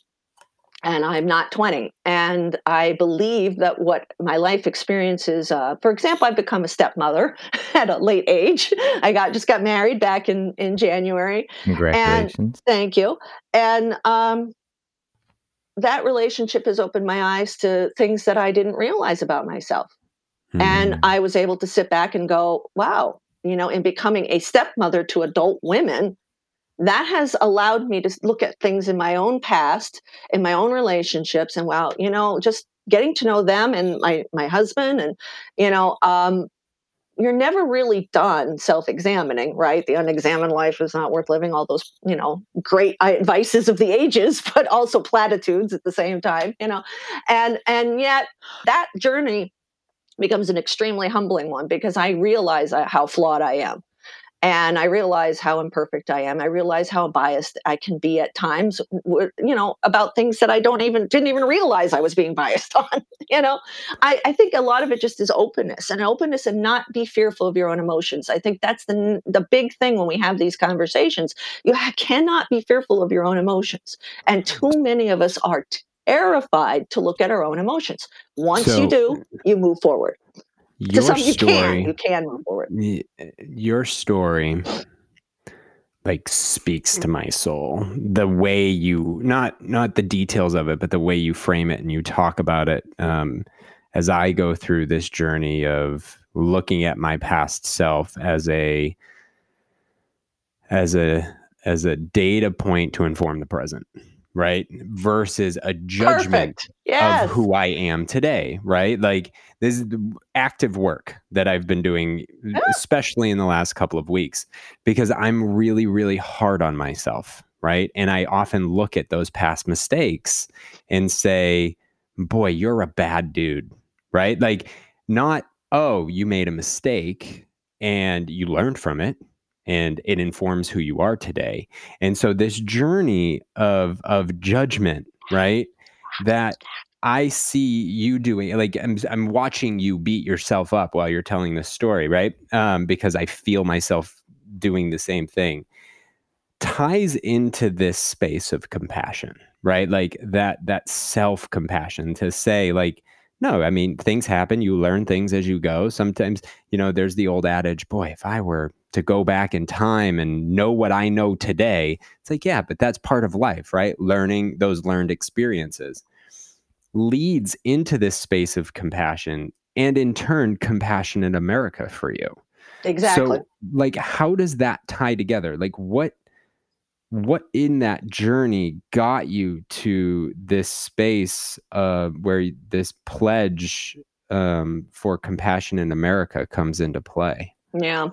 and I'm not 20. And I believe that what my life experiences, uh, for example, I've become a stepmother [laughs] at a late age. I got just got married back in in January. Congratulations! And, thank you. And um, that relationship has opened my eyes to things that I didn't realize about myself. Mm. And hmm. I was able to sit back and go, "Wow, you know, in becoming a stepmother to adult women, that has allowed me to look at things in my own past, in my own relationships, and wow, you know, just getting to know them and my my husband, and you know, um, you're never really done self-examining, right? The unexamined life is not worth living. All those, you know, great advices of the ages, [laughs] but also platitudes at the same time, you know, and and yet that journey becomes an extremely humbling one because I realize uh, how flawed I am. And I realize how imperfect I am. I realize how biased I can be at times, you know, about things that I don't even didn't even realize I was being biased [laughs] on. You know, I, I think a lot of it just is openness and openness and not be fearful of your own emotions. I think that's the the big thing when we have these conversations. You cannot be fearful of your own emotions, and too many of us are terrified to look at our own emotions. Once so, you do, you move forward. Your some, you story, can, you can move forward. Your story like speaks to my soul. The way you not not the details of it, but the way you frame it and you talk about it. Um, as I go through this journey of looking at my past self as a as a as a data point to inform the present right versus a judgment yes. of who i am today right? Like this is active work that i've been doing yeah. especially in the last couple of weeks because i'm really really hard on myself right? And i often look at those past mistakes and say boy you're a bad dude right? Like not oh you made a mistake and you learned from it and it informs who you are today. And so this journey of of judgment, right? That I see you doing like I'm I'm watching you beat yourself up while you're telling this story, right? Um, because I feel myself doing the same thing. Ties into this space of compassion, right? Like that that self-compassion to say, like, no, I mean, things happen. You learn things as you go. Sometimes, you know, there's the old adage, boy, if I were to go back in time and know what I know today. It's like, yeah, but that's part of life, right? Learning those learned experiences. leads into this space of compassion and in turn compassionate america for you exactly so like how does that tie together like what what in that journey got you to this space uh, where this pledge um, for compassion in america comes into play yeah.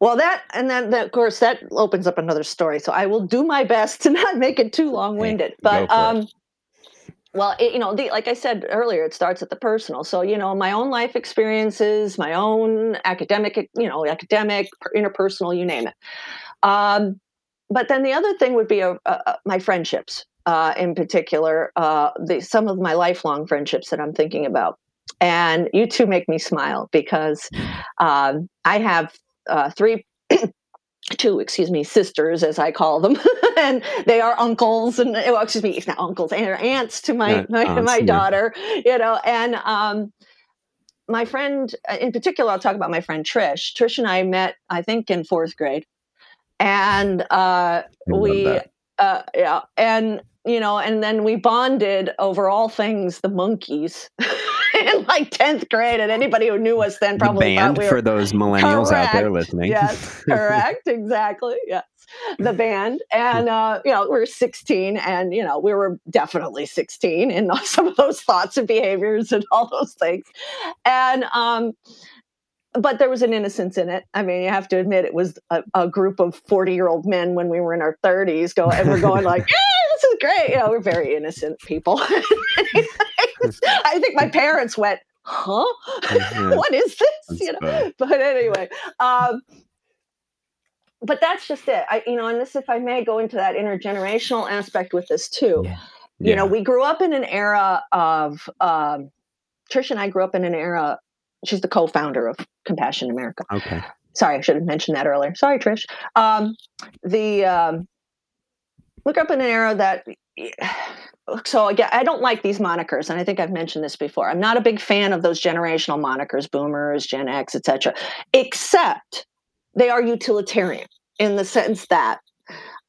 Well, that and then that, of course that opens up another story. So I will do my best to not make it too long-winded. But um well, it, you know, the, like I said earlier, it starts at the personal. So, you know, my own life experiences, my own academic, you know, academic, interpersonal, you name it. Um, but then the other thing would be uh, uh, my friendships, uh, in particular, uh, the, some of my lifelong friendships that I'm thinking about. And you two make me smile because um, I have uh, three [clears throat] two, excuse me, sisters, as I call them, [laughs] and they are uncles and well, excuse me, it's not uncles, and aunts to my my, aunts, my yeah. daughter, you know, and um, my friend uh, in particular, I'll talk about my friend Trish. Trish and I met, I think, in fourth grade, and uh, we, uh, yeah, and you know, and then we bonded over all things the Monkees. [laughs] [laughs] in like 10th grade and anybody who knew us then probably the band we for those millennials correct. out there listening yes [laughs] correct exactly yes the band and uh, you know we are 16 and you know we were definitely 16 in [laughs] some of those thoughts and behaviors and all those things and um but there was an innocence in it. I mean, you have to admit it was a, a group of 40 year old men when we were in our 30s going and we're going like, yeah, this is great. You know, we're very innocent people. [laughs] I think my parents went, huh? [laughs] what is this? That's you know, bad. [laughs] but anyway, um, but that's just it. I, you know, and this, if I may go into that intergenerational aspect with this too. Yeah. You yeah. know, we grew up in an era of, um, Trish and I grew up in an era. She's the co-founder of Compassion America. Okay. Sorry, I should have mentioned that earlier. Sorry, Trish. Um, the um, grew up in an era that so again, I don't like these monikers, and I think I've mentioned this before. I'm not a big fan of those generational monikers, boomers, Gen X, etc. Except they are utilitarian in the sense that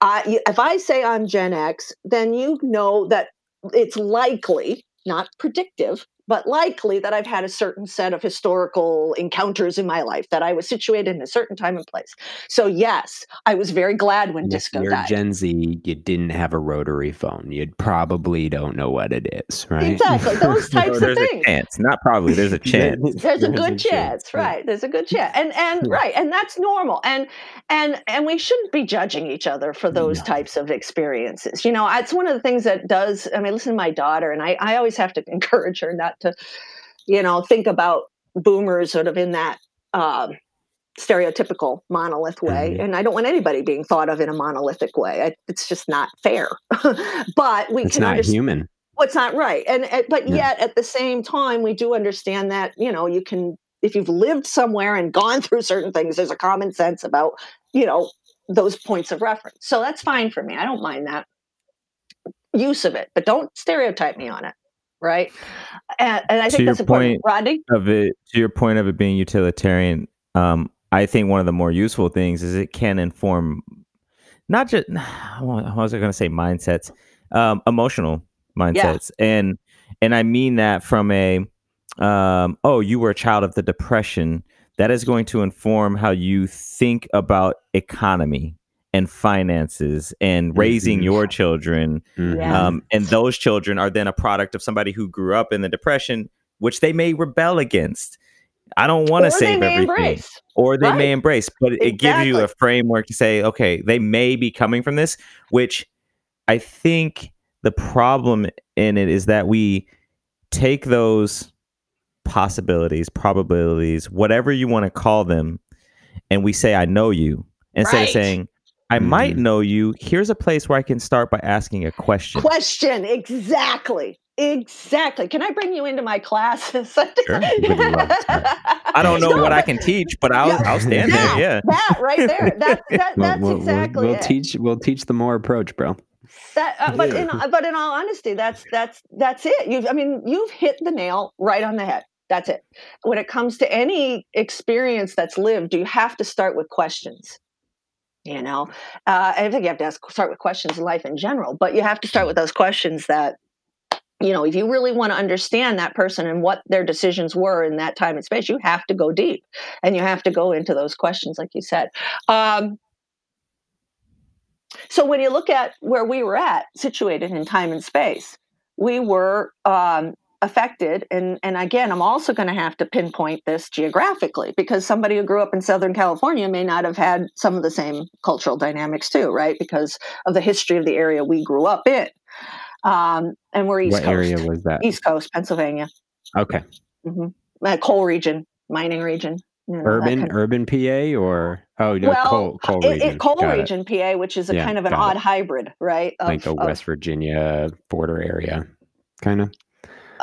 I, if I say I'm Gen X, then you know that it's likely, not predictive, but likely that I've had a certain set of historical encounters in my life, that I was situated in a certain time and place. So yes, I was very glad when and disco if you're died. Gen Z, you didn't have a rotary phone. You probably don't know what it is, right? Exactly. Those [laughs] types there's of things. A chance. Not probably. There's a [laughs] chance. there's, there's a good a chance, chance, right? There's a good [laughs] chance, and and yeah. right, and that's normal. And and and we shouldn't be judging each other for those no. types of experiences. You know, it's one of the things that does. I mean, listen to my daughter, and I I always have to encourage her not to, you know, think about boomers sort of in that um, stereotypical monolith way. Mm-hmm. And I don't want anybody being thought of in a monolithic way. I, it's just not fair. [laughs] but we it's can not understand. human. What's not right, and, and but yeah. yet at the same time, we do understand that you know you can if you've lived somewhere and gone through certain things, there's a common sense about you know those points of reference. So that's fine for me. I don't mind that use of it, but don't stereotype me on it right? And, and I think that's important. Rodney? Of it, to your point of it being utilitarian, um, I think one of the more useful things is it can inform not just, [sighs] how was I going to say mindsets, um, emotional mindsets. Yeah. And, and I mean that from a, um, oh, you were a child of the depression. That is going to inform how you think about economy and finances and raising mm-hmm. your children. Mm-hmm. Um, and those children are then a product of somebody who grew up in the depression, which they may rebel against. I don't want to save everything, embrace. or they right. may embrace, but exactly. it gives you a framework to say, okay, they may be coming from this, which I think the problem in it is that we take those possibilities, probabilities, whatever you want to call them, and we say, I know you, instead right. of saying, I mm-hmm. might know you. Here's a place where I can start by asking a question. Question, exactly. Exactly. Can I bring you into my classes? [laughs] Sure. I don't know no, what but, I can teach, but I'll yeah, I'll stand yeah, there. Yeah, that right there. That, [laughs] that that's we'll, exactly. We'll, we'll teach. We'll teach the more approach, bro. That, uh, but in but in all honesty, that's that's that's it. You, I mean, you've hit the nail right on the head. That's it. When it comes to any experience that's lived, you have to start with questions you know uh, i think you have to ask, start with questions in life in general but you have to start with those questions that you know, if you really want to understand that person and what their decisions were in that time and space, you have to go deep and you have to go into those questions, like you said. Um, so when you look at where we were at, situated in time and space, we were um, affected and and again i'm also going to have to pinpoint this geographically because somebody who grew up in southern california may not have had some of the same cultural dynamics too right because of the history of the area we grew up in um, and we're east what coast area was that? east coast pennsylvania Okay, hmm uh, coal region mining region you know, urban, kind of- urban PA or oh no, well coal, coal region. it, coal Got it. pa which is a Yeah, kind of an odd it. hybrid right of, like the of, West Virginia border area, kind of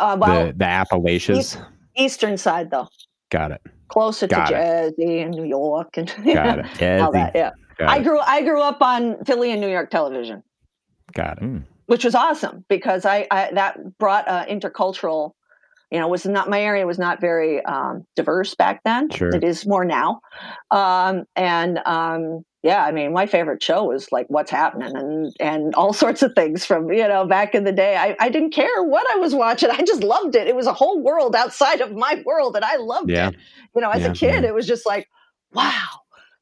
uh, well the the Appalachians. eastern side though Got it. closer Got to it. jersey and new york and [laughs] Got it. all that yeah Got I it. grew I grew up on Philly and New York television, Got it. Mm. which was awesome because I, I that brought uh, intercultural. You know, was not my area was not very um, diverse back then. Sure. It is more now, um, and um, yeah, I mean, my favorite show was like What's Happening and and all [laughs] sorts of things from you know back in the day. I, I didn't care what I was watching. I just loved it. It was a whole world outside of my world, and I loved Yeah. it. You know, as Yeah, a kid, yeah. it was just like, wow,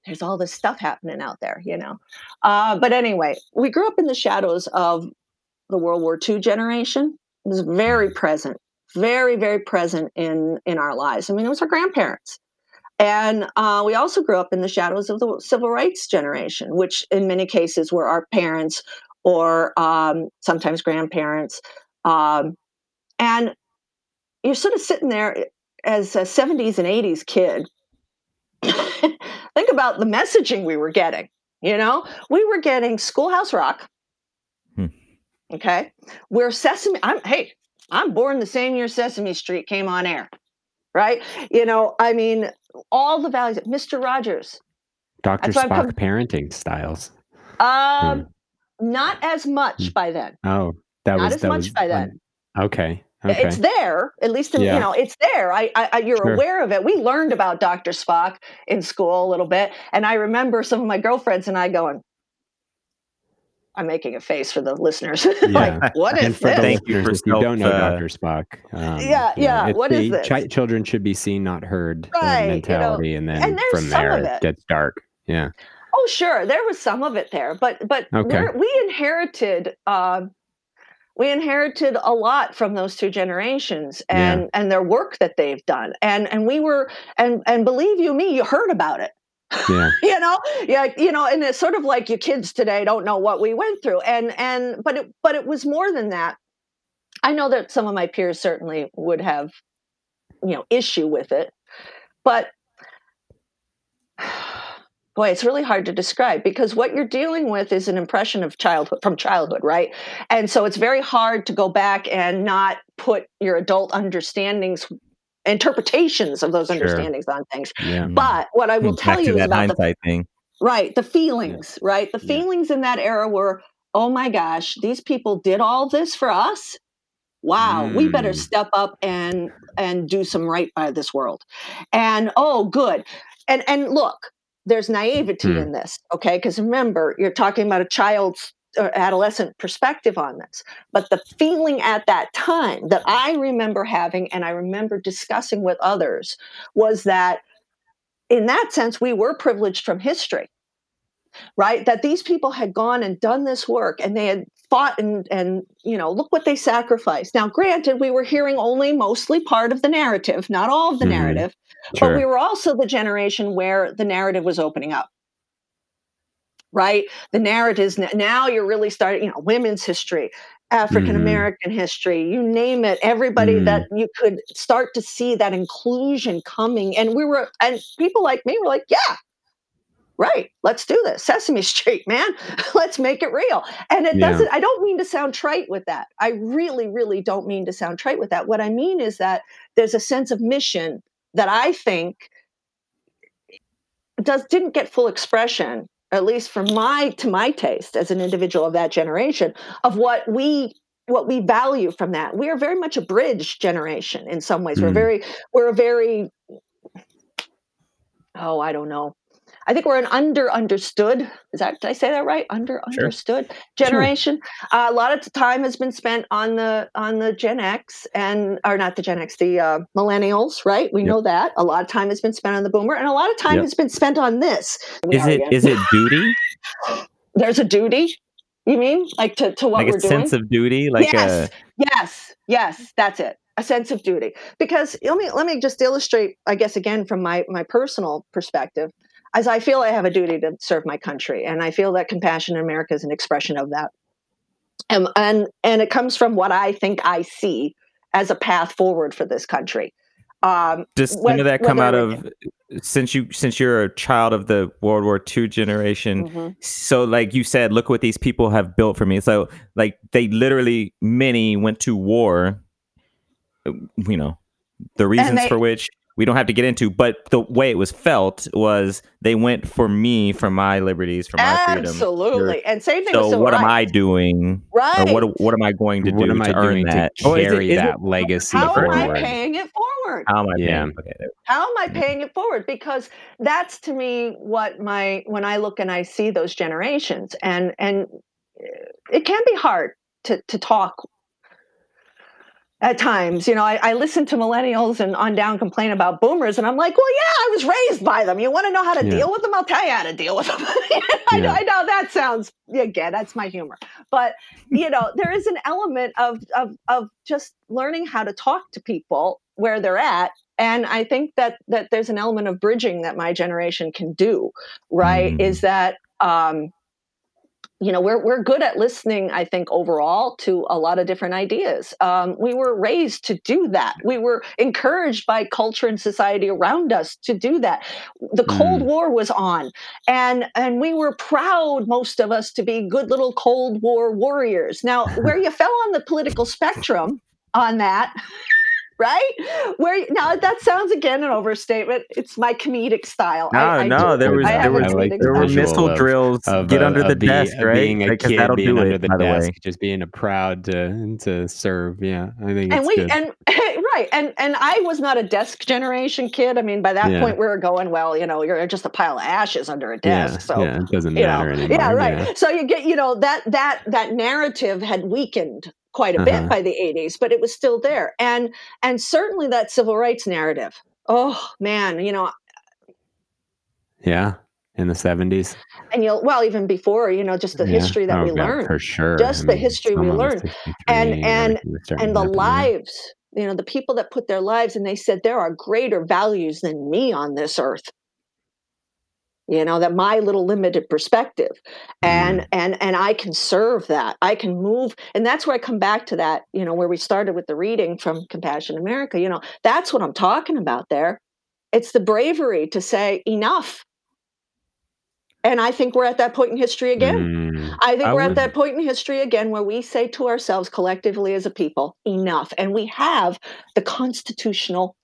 there's all this stuff happening out there. You know. Uh, but anyway, we grew up in the shadows of the World War II generation. It was very present, very, very present in in our lives. I mean, it was our grandparents, and uh, we also grew up in the shadows of the Civil Rights generation, which in many cases were our parents or um, sometimes grandparents. Um, and you're sort of sitting there as a 70s and 80s kid. [coughs] Think about the messaging we were getting. You know, we were getting Schoolhouse Rock. Hmm. Okay, where Sesame. I'm hey, I'm born the same year Sesame Street came on air, right? You know, I mean, all the values. Mr. Rogers. Doctor I'm Spock com- parenting styles. Um, not as much Hmm. by then. Oh, that Not was Not as much was by then. Okay. Okay. It's there, at least in, Yeah. you know, it's there. I, I, you're Sure. aware of it. We learned about Dr. Spock in school a little bit, and I remember some of my girlfriends and I going. I'm making a face for the listeners. [laughs] Yeah. like, what and is for this? Thank you listeners, for if you don't know uh, Doctor Spock, um, Yeah, you know, yeah, it's what is the this? chi- children should be seen, not heard. uh, Right, you know, mentality, and then and from there it it. gets dark. Yeah. Oh, sure, there was some of it there, but but Okay. we're, inherited um, we inherited a lot from those two generations Yeah. and and their work that they've done, and and we were and and believe you me, you heard about it. Yeah. [laughs] you know? Yeah you know and it's sort of like your kids today don't know what we went through and and but it but it was more than that. I know that some of my peers certainly would have you know issue with it but [sighs] boy it's really hard to describe because what you're dealing with is an impression of childhood from childhood right? And so it's very hard to go back and not put your adult understandings interpretations of those Sure. understandings on things Yeah. but what i will Back tell you is about the thing. Right. The feelings, right? The Yeah. feelings in that era were, oh my gosh, these people did all this for us. Wow, we better Mm. step up and and do some right by this world. And oh, good. And and look, there's naivety Hmm. in this, okay? Because remember, you're talking about a child's uh, adolescent perspective on this. But the feeling at that time that I remember having and I remember discussing with others was that in that sense, we were privileged from history, right? That these people had gone and done this work and they had fought and, and, you know, look what they sacrificed. Now, granted, we were hearing only mostly part of the narrative, not all of the Mhm. narrative, Sure. but we were also the generation where the narrative was opening up. Right? The narratives now you're really starting, you know, women's history, African American history, you name it, everybody Mm. that you could start to see that inclusion coming. And we were, and people like me were like, yeah, right, let's do this. Sesame [laughs] Street, man, [laughs] let's make it real. And it Yeah. doesn't, I don't mean to sound trite with that. I really, really don't mean to sound trite with that. What I mean is that there's a sense of mission that I think does didn't get full expression at least from my to my taste as an individual of that generation of what we what we value from that. We are very much a bridge generation in some ways. We're Mm. very we're a very oh i don't know I think we're an under understood. Is that did I say that right? Under Sure. understood generation. Uh, a lot of time has been spent on the on the Gen X and or not the Gen X, the uh, millennials. Right? We Yep. know that a lot of time has been spent on the boomer, and a lot of time Yep. has been spent on this. Is it is it duty? [gasps] There's a duty. You mean like to to what like we're a doing? sense of duty? Like yes, a yes, yes. That's it. A sense of duty. Because let me let me just illustrate, I guess, again from my my personal perspective, as I feel I have a duty to serve my country, and I feel that Compassion in America is an expression of that. And and and it comes from what I think I see as a path forward for this country. Um, does some whe- of that come out of since you since you're a child of the World War II generation? mhm. So like you said, look what these people have built for me. So like they literally many went to war. uh, You know, the reasons they- for which we don't have to get into, but the way it was felt was they went for me, for my liberties, for my freedom. Absolutely. And same thing So civil what am I doing? Right. What what am I going to what do am to I earn doing that? to Oh, is it- carry it- that legacy How am. I paying it forward? How am I Yeah. paying? Okay, how am i paying it forward because that's to me what my when i look and i see those generations and and uh, it can be hard to to talk at times you know I, I listen to millennials and on down complain about boomers and i'm like well yeah i was raised by them. You want to know how to Yeah. deal with them? I'll tell you how to deal with them. [laughs] I, know, I know that sounds again that's my humor. But you know there is an element of of of just learning how to talk to people where they're at and i think that that there's an element of bridging that my generation can do right? Mm. is that um you know we're we're good at listening i think overall to a lot of different ideas. Um, we were raised to do that. We were encouraged by culture and society around us to do that. The cold Mm. war was on and and we were proud most of us to be good little cold war warriors. Now where [laughs] you fell on the political spectrum on that right where now that sounds again an overstatement it's my comedic style No, I, I no, there was there was like there were missile of- drills. Of, get uh, under the be- desk, right? Being a Like, 'cause kid, that'll being do under it. the by the desk, just being a proud to to serve. Yeah, I think it's and we good. and [laughs] right and and i was not a desk generation kid i mean by that Yeah. point we were going well you know you're just a pile of ashes under a yeah, desk so yeah, it doesn't you know, matter anymore. yeah right so you get you know that that that narrative had weakened quite a Uh-huh. bit by the 80s but it was still there and and certainly that civil rights narrative oh man you know Yeah, in the seventies. and you'll well even before you know just the history that we learned Oh, for sure. Just the history we learned. And- and- everything was starting and the lives you know the people that put their lives and they said there are greater values than me on this earth you know that my little limited perspective. And and and i can serve that. I can move and that's where i come back to that you know where we started with the reading from compassion america you know that's what i'm talking about there. It's the bravery to say enough. And i think we're at that point in history again. Mm, I think I we're at that point in history again where we say to ourselves collectively as a people, enough. And we have the constitutional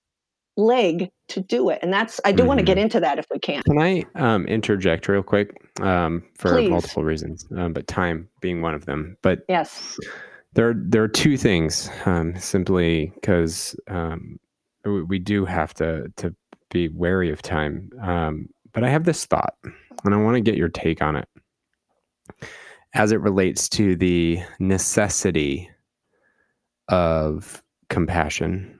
leg to do it. And that's, I do want to Mm-hmm. get into that if we can. Can I um, interject real quick um, for Please. multiple reasons, um, but time being one of them. But Yes. there, there are two things. Um, simply because um, we, we do have to to be wary of time. Um, but I have this thought, and I want to get your take on it, as it relates to the necessity of compassion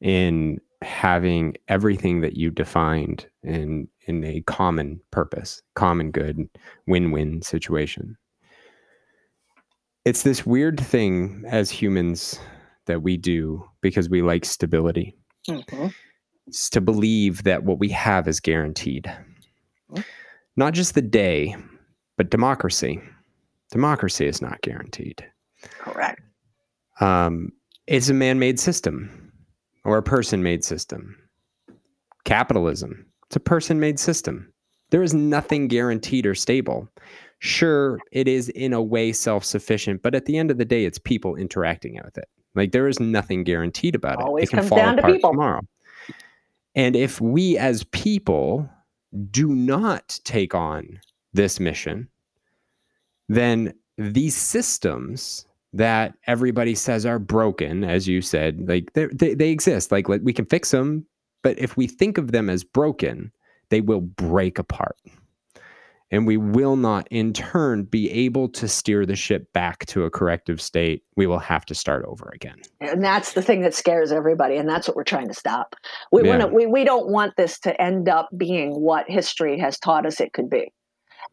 in having everything that you defined in in a common purpose, common good, win-win situation. It's this weird thing as humans that we do because we like stability. Mhm. It's to believe that what we have is guaranteed. Mhm. Not just the day, but democracy. Democracy is not guaranteed Correct. um, it's a man-made system or a person-made system. Capitalism, it's a person-made system. There is nothing guaranteed or stable. Sure, it is in a way self-sufficient, but at the end of the day, it's people interacting with it. Like there is nothing guaranteed about it. Always it can comes fall down to apart people. tomorrow. And if we as people do not take on this mission, then these systems that everybody says are broken, as you said, like they they exist. Like, like we can fix them, but if we think of them as broken, they will break apart. and we will not in turn be able to steer the ship back to a corrective state we will have to start over again and that's the thing that scares everybody and that's what we're trying to stop we Yeah. want to we, we don't want this to end up being what history has taught us it could be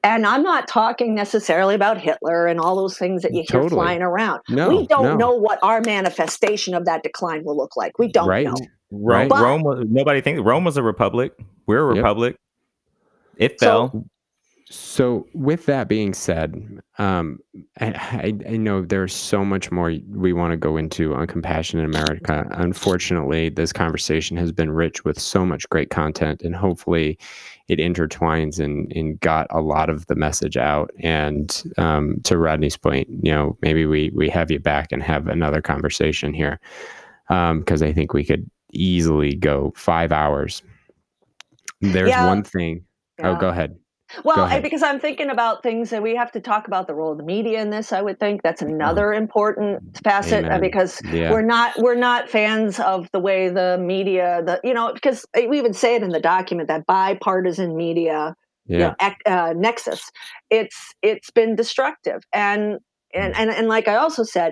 and i'm not talking necessarily about hitler and all those things that you hear Totally. flying around no we don't no. know what our manifestation of that decline will look like we don't right know Rome, Right. Rome was, nobody thinks Rome was a republic. We're a Yep. republic. It fell. So, with that being said, um, I, I, know there's so much more we want to go into on Compassion in America. Unfortunately, this conversation has been rich with so much great content, and hopefully, it intertwines and, and got a lot of the message out. And um, to Rodney's point, you know, maybe we we have you back and have another conversation here because I think we could easily go five hours. There's Yeah. one thing. Oh, go ahead. Well, and because I'm thinking about things that we have to talk about the role of the media in this, I would think that's another important facet uh, Amen. because Yeah. we're not we're not fans of the way the media the you know because we even say it in the document that bipartisan media you know, ec- uh, nexus it's it's been destructive and and Mm. and, and like I also said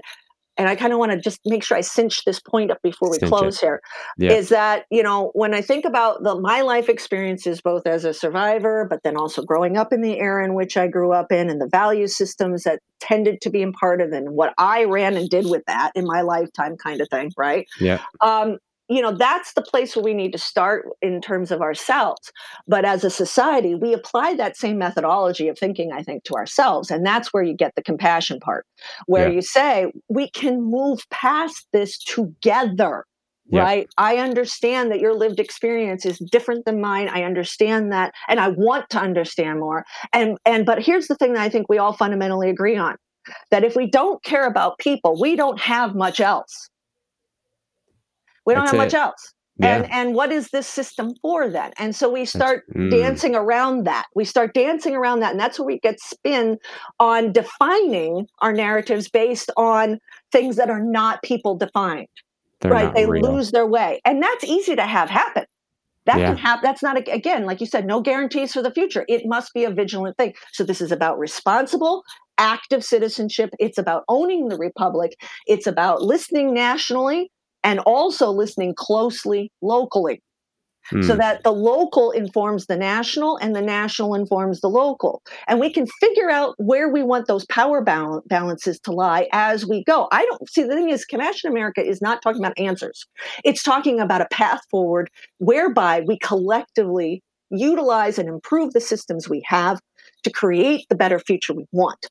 and I kind of want to just make sure I cinch this point up before we Cinch close here Yeah. is that you know when i think about the my life experiences both as a survivor but then also growing up in the era in which i grew up in and the value systems that tended to be imparted and what i ran and did with that in my lifetime kind of thing right Yeah. um you know that's the place where we need to start in terms of ourselves. But as a society we apply that same methodology of thinking i think to ourselves and that's where you get the compassion part where Yeah. you say we can move past this together Yeah. right? I understand that your lived experience is different than mine. I understand that and i want to understand more. And and but here's the thing that i think we all fundamentally agree on that if we don't care about people we don't have much else we don't That's have much else. Yeah. and and what is this system for then? And so we start mm. dancing around that. We start dancing around that and that's where we get spin on defining our narratives based on things that are not people defined They're right? they real. lose their way and that's easy to have happen. That Yeah. can happen that's not a, again like you said no guarantees for the future. It must be a vigilant thing. So this is about responsible active citizenship. It's about owning the republic. It's about listening nationally and also listening closely locally so Mm. that the local informs the national and the national informs the local. And we can figure out where we want those power bal- balances to lie as we go. I don't see the thing is compassion america is not talking about answers. It's talking about a path forward whereby we collectively utilize and improve the systems we have to create the better future we want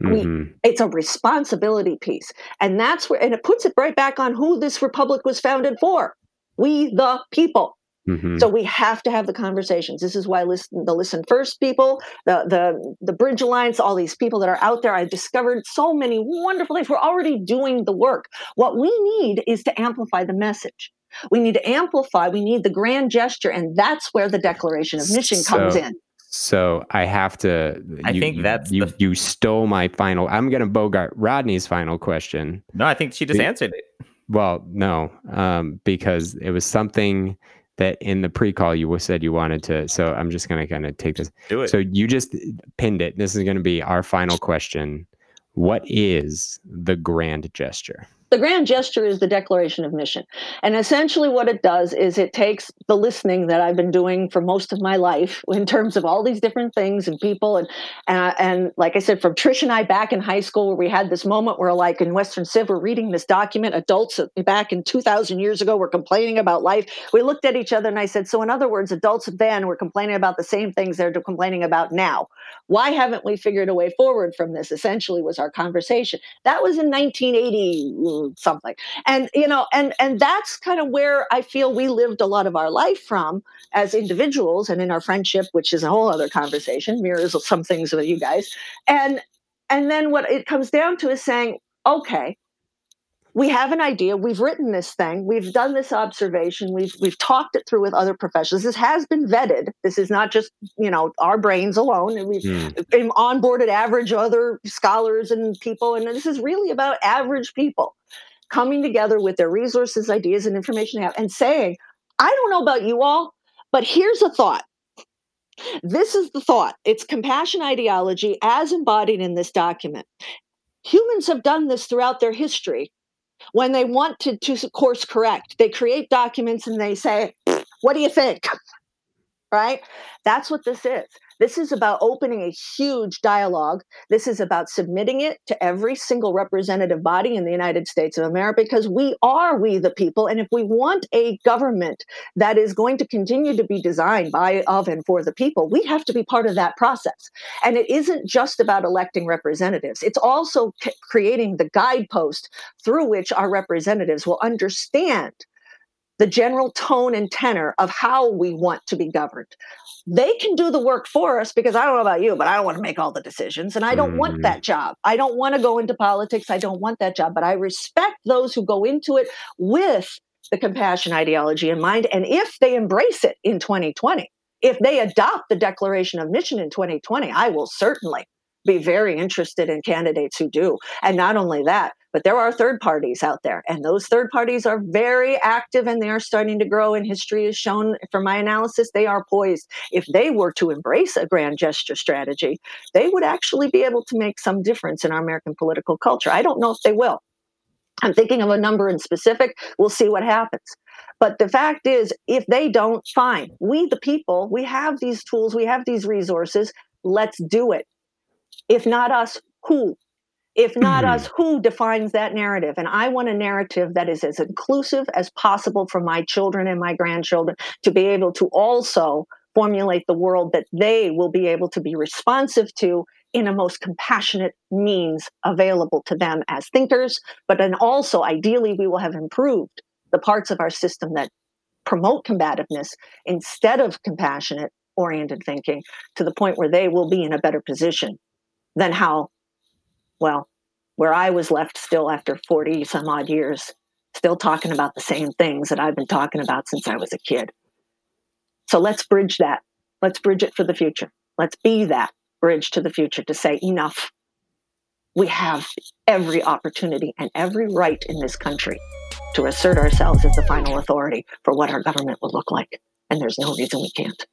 we- Mhm. it's a responsibility piece and that's where and it puts it right back on who this republic was founded for we the people Mhm. so we have to have the conversations. This is why listen, the listen first people, the the the Bridge Alliance, all these people that are out there. I discovered so many wonderful things. We're already doing the work. What we need is to amplify the message. We need to amplify. We need the grand gesture, and that's where the Declaration of Mission comes So- in. So I have to. I you- think that's you. the- You stole my final. I'm going to bogart Rodney's final question. No, I think she just Be- answered it. Well, no, um, because it was something that in the pre-call you said you wanted to. So I'm just going to kind of take this. Do it. So you just pinned it. This is going to be our final question. What is the grand gesture? The grand gesture is the Declaration of Mission. And essentially, what it does is it takes the listening that I've been doing for most of my life [laughs] in terms of all these different things and people. And, uh, and like I said, from Trish and I back in high school, where we had this moment where, like in Western Civ, we're reading this document. Adults back in 2000 years ago were complaining about life. We looked at each other and I said, So, in other words, adults then were complaining about the same things they're complaining about now. Why haven't we figured a way forward from this? Essentially, was our conversation. That was in 1980 something. And you know and and that's kind of where i feel we lived a lot of our life from as individuals and in our friendship which is a whole other conversation mirrors some things with you guys. And and then what it comes down to is saying okay we have an idea we've written this thing we've done this observation we've we've talked it through with other professionals. This has been vetted. This is not just you know our brains alone and we've hmm. and onboarded average other scholars and people and this is really about average people coming together with their resources ideas and information they have and saying i don't know about you all but here's a thought. This is the thought. It's compassion ideology as embodied in this document. Humans have done this throughout their history. When they want to, to course correct, they create documents and they say, What do you think? [laughs] Right? That's what this is. This is about opening a huge dialogue. This is about submitting it to every single representative body in the United States of America because we are we the people. And if we want a government that is going to continue to be designed by, of, and for the people, we have to be part of that process. And it isn't just about electing representatives, it's also c- creating the guidepost through which our representatives will understand the general tone and tenor of how we want to be governed they can do the work for us because I don't know about you, but I don't want to make all the decisions and I don't mm-hmm. want that job. I don't want to go into politics. I don't want that job, but I respect those who go into it with the compassion ideology in mind. And if they embrace it in 2020, if they adopt the Declaration of Mission in 2020, I will certainly be very interested in candidates who do. And not only that, but there are third parties out there, and those third parties are very active and they are starting to grow. And history has shown, from my analysis, they are poised. If they were to embrace a grand gesture strategy, they would actually be able to make some difference in our American political culture. I don't know if they will. I'm thinking of a number in specific. We'll see what happens. But the fact is, if they don't, fine. We, the people, we have these tools, we have these resources. Let's do it. If not us, who? If not mm-hmm. us, who defines that narrative? And I want a narrative that is as inclusive as possible for my children and my grandchildren to be able to also formulate the world that they will be able to be responsive to in a most compassionate means available to them as thinkers. But then also, ideally, we will have improved the parts of our system that promote combativeness instead of compassionate oriented thinking to the point where they will be in a better position than how well, where I was left still after 40 some odd years, still talking about the same things that I've been talking about since I was a kid. So let's bridge that. Let's bridge it for the future. Let's be that bridge to the future to say, enough. We have every opportunity and every right in this country to assert ourselves as the final authority for what our government will look like. And there's no reason we can't.